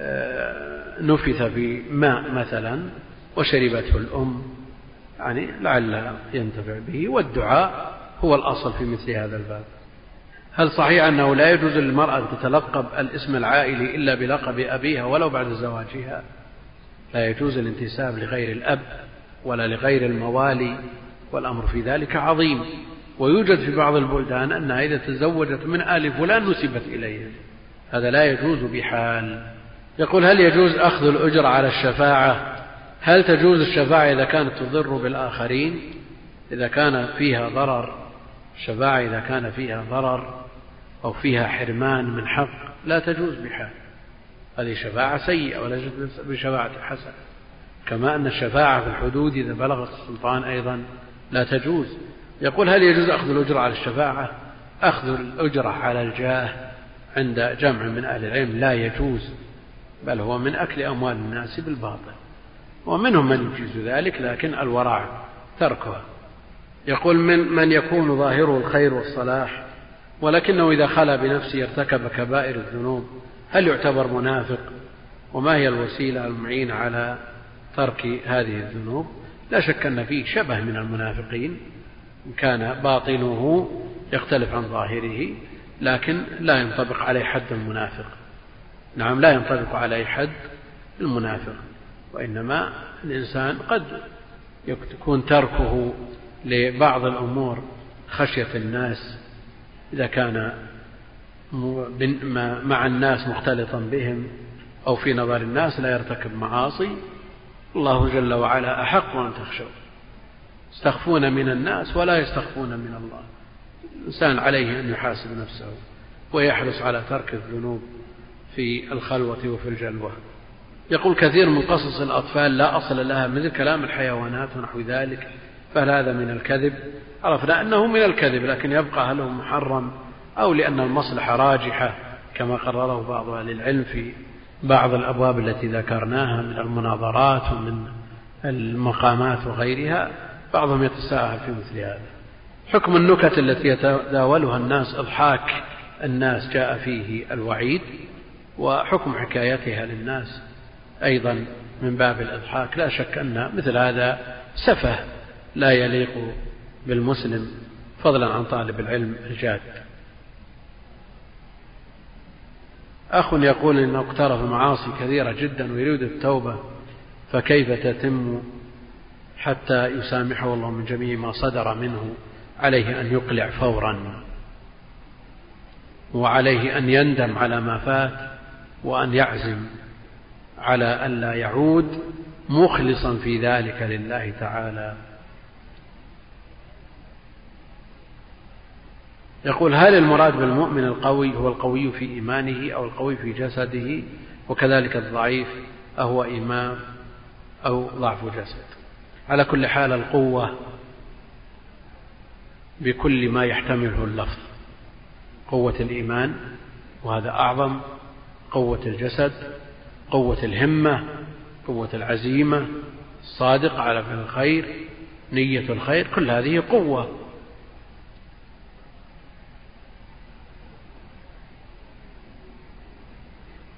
Speaker 3: آه، نفث في ماء مثلا وشربته الأم. يعني لعل ينتفع به. والدعاء هو الأصل في مثل هذا الباب. هل صحيح أنه لا يجوز للمرأة أن تتلقب الاسم العائلي إلا بلقب أبيها ولو بعد زواجها؟ لا يجوز الانتساب لغير الأب ولا لغير الموالي والأمر في ذلك عظيم. ويوجد في بعض البلدان أنها إذا تزوجت من آل فلان نسبت إليه. هذا لا يجوز بحال. يقول هل يجوز أخذ الأجر على الشفاعة؟ هل تجوز الشفاعة إذا كانت تضر بالآخرين؟ إذا كان فيها ضرر الشفاعة إذا كان فيها ضرر أو فيها حرمان من حق لا تجوز بحال. هذه شفاعة سيئة ولا بشفاعة حسنة. كما أن الشفاعة في الحدود إذا بلغت السلطان أيضا لا تجوز. يقول هل يجوز أخذ الأجرة على الشفاعة؟ أخذ الأجرة على الجاه عند جمع من أهل العلم لا يجوز بل هو من أكل أموال الناس بالباطل. ومنهم من يجيز ذلك لكن الورع تركها. يقول من من يكون ظاهره الخير والصلاح ولكنه إذا خلا بنفسه ارتكب كبائر الذنوب هل يعتبر منافق؟ وما هي الوسيلة المعينة على ترك هذه الذنوب؟ لا شك أن فيه شبه من المنافقين إن كان باطنه يختلف عن ظاهره لكن لا ينطبق عليه حد المنافق. نعم لا ينطبق عليه حد المنافق وإنما الإنسان قد يكون تركه لبعض الأمور خشية الناس إذا كان مع الناس مختلطا بهم أو في نظر الناس لا يرتكب معاصي الله جل وعلا أحق أن تخشوا يستخفون من الناس ولا يستخفون من الله. الإنسان عليه أن يحاسب نفسه ويحرص على ترك الذنوب في الخلوة وفي الجلوة. يقول كثير من قصص الأطفال لا أصل لها مثل كلام الحيوانات ونحو ذلك. فهل هذا من الكذب. عرفنا أنه من الكذب لكن يبقى هل هو محرم أو لأن المصلحة راجحة كما قرره بعض أهل العلم في بعض الأبواب التي ذكرناها من المناظرات ومن المقامات وغيرها بعضهم يتساهل في مثل هذا. حكم النكت التي يتداولها الناس إضحاك الناس جاء فيه الوعيد وحكم حكايتها للناس أيضا من باب الإضحاك. لا شك أن مثل هذا سفه لا يليق بالمسلم فضلا عن طالب العلم الجاد. أخ يقول إنه اقترف معاصي كثيرة جدا ويريد التوبة فكيف تتم حتى يسامحه الله من جميع ما صدر منه؟ عليه أن يقلع فورا وعليه أن يندم على ما فات وأن يعزم على ألا يعود مخلصا في ذلك لله تعالى. يقول هل المراد بالمؤمن القوي هو القوي في إيمانه أو القوي في جسده؟ وكذلك الضعيف أهو إيمان أو ضعف جسد. على كل حال القوة بكل ما يحتمله اللفظ. قوة الإيمان وهذا أعظم. قوة الجسد قوة الهمة قوة العزيمة الصادق على الخير نية الخير كل هذه قوة.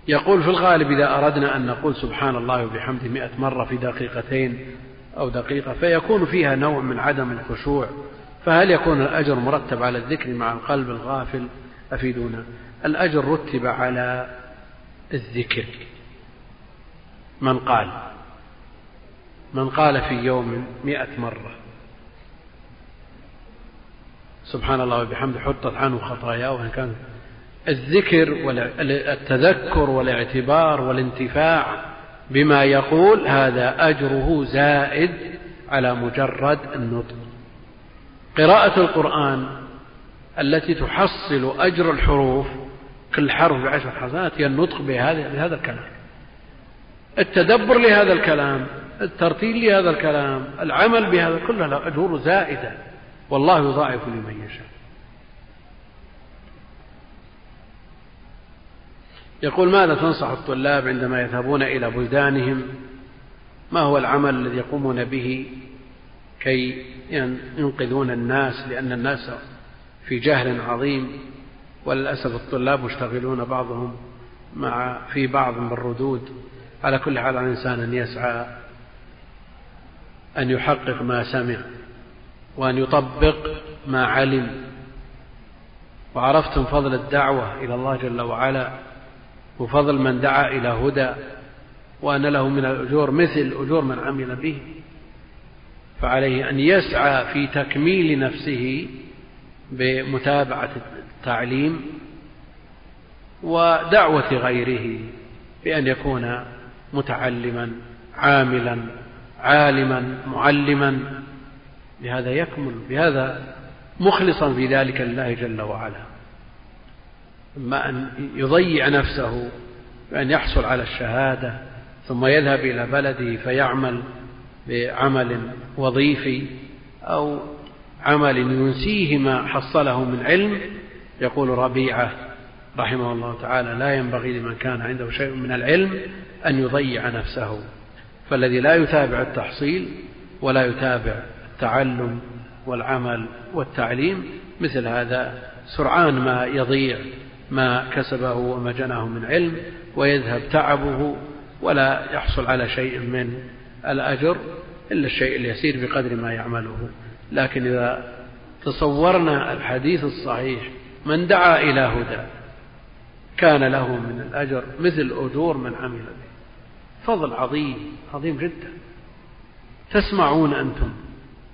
Speaker 3: يقول في الغالب إذا أردنا أن نقول سبحان الله وبحمده مئة مرة في دقيقتين أو دقيقة فيكون فيها نوع من عدم الخشوع. فهل يكون الأجر مرتب على الذكر مع القلب الغافل؟ أفيدونا. الأجر رتب على الذكر. من قال؟ من قال في يوم مئة مرة. سبحان الله وبحمده حطت عنه خطاياه وإن كان الذكر والتذكر والاعتبار والانتفاع بما يقول هذا أجره زائد على مجرد النطق. قراءة القرآن التي تحصل أجر الحروف كل حرف بعشر حسنات هي النطق بهذا الكلام. التدبر لهذا الكلام الترتيل لهذا الكلام العمل بهذا كله له أجور زائدة. والله يضاعف لمن يشاء. يقول ماذا تنصح الطلاب عندما يذهبون إلى بلدانهم؟ ما هو العمل الذي يقومون به كي ينقذون الناس لأن الناس في جهل عظيم وللأسف الطلاب مشتغلون بعضهم مع في بعض من الردود على كل حال على الإنسان أن يسعى أن يحقق ما سمع وأن يطبق ما علم. وعرفتم فضل الدعوة إلى الله جل وعلا وفضل من دعا إلى هدى وأن له من الأجور مثل أجور من عمل به فعليه أن يسعى في تكميل نفسه بمتابعة التعليم ودعوة غيره بأن يكون متعلما عاملا عالما معلما. بهذا يكمل بهذا مخلصا في ذلك لله جل وعلا. أما أن يضيع نفسه بأن يحصل على الشهادة ثم يذهب إلى بلده فيعمل بعمل وظيفي أو عمل ينسيه ما حصله من علم. يقول ربيعة رحمه الله تعالى لا ينبغي لمن كان عنده شيء من العلم أن يضيع نفسه فالذي لا يتابع التحصيل ولا يتابع التعلم والعمل والتعليم مثل هذا سرعان ما يضيع ما كسبه وما جناه من علم ويذهب تعبه ولا يحصل على شيء من الأجر إلا الشيء اليسير بقدر ما يعمله. لكن إذا تصورنا الحديث الصحيح من دعا إلى هدى كان له من الأجر مثل أجور من عمل به. فضل عظيم عظيم جدا. تسمعون أنتم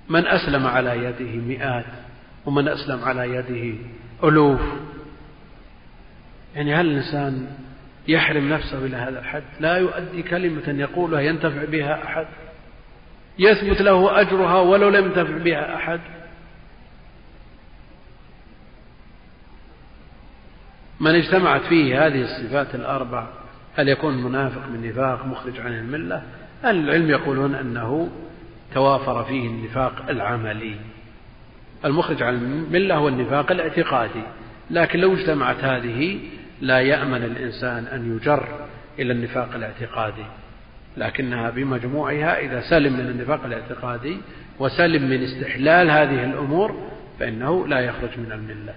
Speaker 3: من أسلم على يده مئات ومن أسلم على يده ألوف. يعني هل الإنسان يحرم نفسه إلى هذا الحد؟ لا يؤدي كلمة يقولها ينتفع بها أحد. يثبت له أجرها ولو لم ينتفع بها أحد. من اجتمعت فيه هذه الصفات الأربع هل يكون منافق من نفاق مخرج عن الملة؟ أهل العلم يقولون أنه توافر فيه النفاق العملي. المخرج عن الملة هو النفاق الاعتقادي. لكن لو اجتمعت هذه لا يأمن الإنسان أن يجر إلى النفاق الاعتقادي لكنها بمجموعها إذا سلم من النفاق الاعتقادي وسلم من استحلال هذه الأمور فإنه لا يخرج من الملة.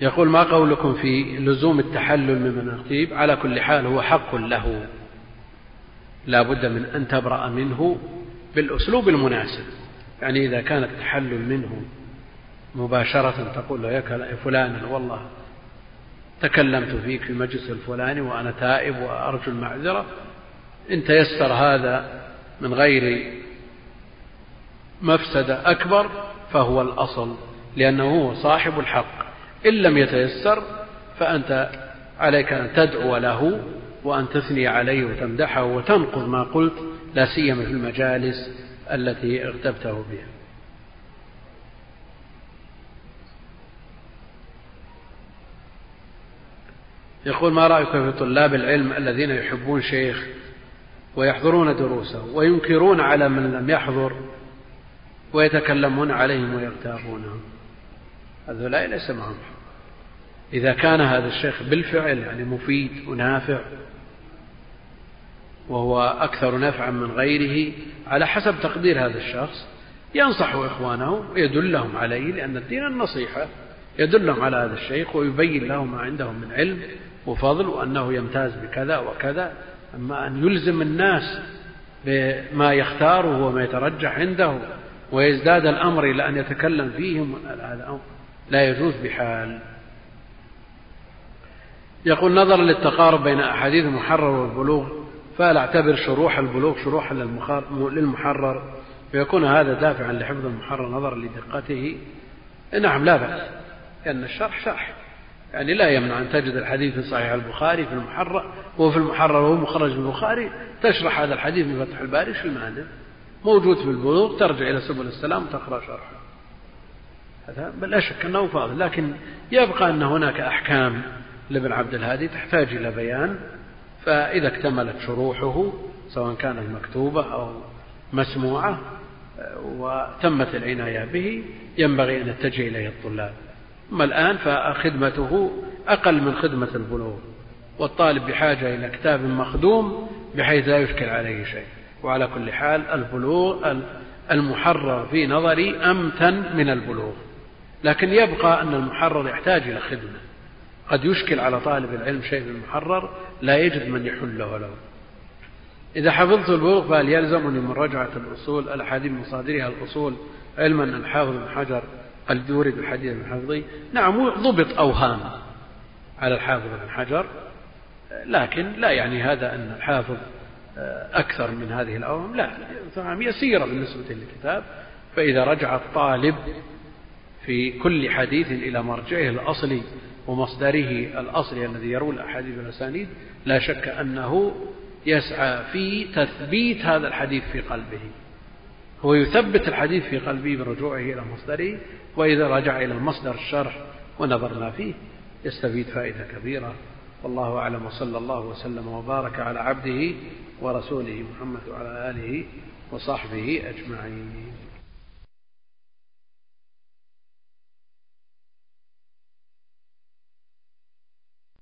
Speaker 3: يقول ما قولكم في لزوم التحلل من المناقيب على كل حال هو حق له. لا بد من أن تبرأ منه بالأسلوب المناسب. يعني إذا كان التحلل منه مباشرة تقول له يا فلان والله تكلمت فيك في مجلس الفلاني وأنا تائب وأرجو المعذرة إن تيسر هذا من غير مفسدة أكبر فهو الأصل لأنه هو صاحب الحق. إن لم يتيسر فأنت عليك أن تدعو له وأن تثني عليه وتمدحه وتنقض ما قلت لا سيما في المجالس التي اغتبته بها. يقول ما رأيكم في طلاب العلم الذين يحبون شيخ ويحضرون دروسه وينكرون على من لم يحضر ويتكلمون عليهم ويغتابونهم هؤلاء ليس معهم إذا كان هذا الشيخ بالفعل يعني مفيد ونافع وهو أكثر نفعا من غيره على حسب تقدير هذا الشخص ينصح إخوانه ويدلهم عليه لأن الدين النصيحة يدلهم على هذا الشيخ ويبين لهم ما عندهم من علم وفضل وأنه يمتاز بكذا وكذا. أما أن يلزم الناس بما يختاره وما يترجح عنده ويزداد الأمر إلى أن يتكلم فيهم هذا أمر لا يجوز بحال. يقول نظرا للتقارب بين أحاديث المحرر والبلوغ فهل أعتبر شروح البلوغ شروحا للمحرر. فيكون هذا دافعا لحفظ المحرر نظرا لدقته. نعم لا بأس لأن الشرح شرح. يعني لا يمنع أن تجد الحديث في صحيح البخاري في المحرر هو في المحرر وهو مخرج في البخاري. تشرح هذا الحديث في فتح الباري في المعنى؟ موجود في البلوغ ترجع إلى سبل السلام وتقرأ شرحه. هذا بل لا شك أنه فاضل. لكن يبقى أن هناك أحكام لابن عبد الهادي تحتاج إلى بيان. فإذا اكتملت شروحه سواء كانت مكتوبة أو مسموعة وتمت العناية به ينبغي أن يتجه إليه الطلاب. أما الآن فخدمته أقل من خدمة البلوغ والطالب بحاجة إلى كتاب مخدوم بحيث لا يشكل عليه شيء. وعلى كل حال البلوغ المحرر في نظري أمتن من البلوغ. لكن يبقى أن المحرر يحتاج إلى خدمة. قد يشكل على طالب العلم شيء في المحرر لا يجد من يحله له. إذا حفظت البلوغ فهل يلزمني من رجعة الأصول الأحاديث مصادرها الأصول علما أن الحافظ بن حجر قد يورد الحديث من حفظه نعم ضبط أوهام على الحافظ بن حجر لكن لا يعني هذا أن الحافظ أكثر من هذه الأوهام. لا فهم يسيرة بالنسبة للكتاب. فإذا رجع الطالب في كل حديث إلى مرجعه الأصلي ومصدره الأصلي الذي يروي الأحاديث والأسانيد لا شك أنه يسعى في تثبيت هذا الحديث في قلبه. هو يثبت الحديث في قلبه برجوعه إلى مصدره وإذا رجع إلى المصدر الشرح ونظرنا فيه يستفيد فائدة كبيرة. والله أعلم وصلى الله وسلم وبارك على عبده ورسوله محمد وعلى آله وصحبه أجمعين.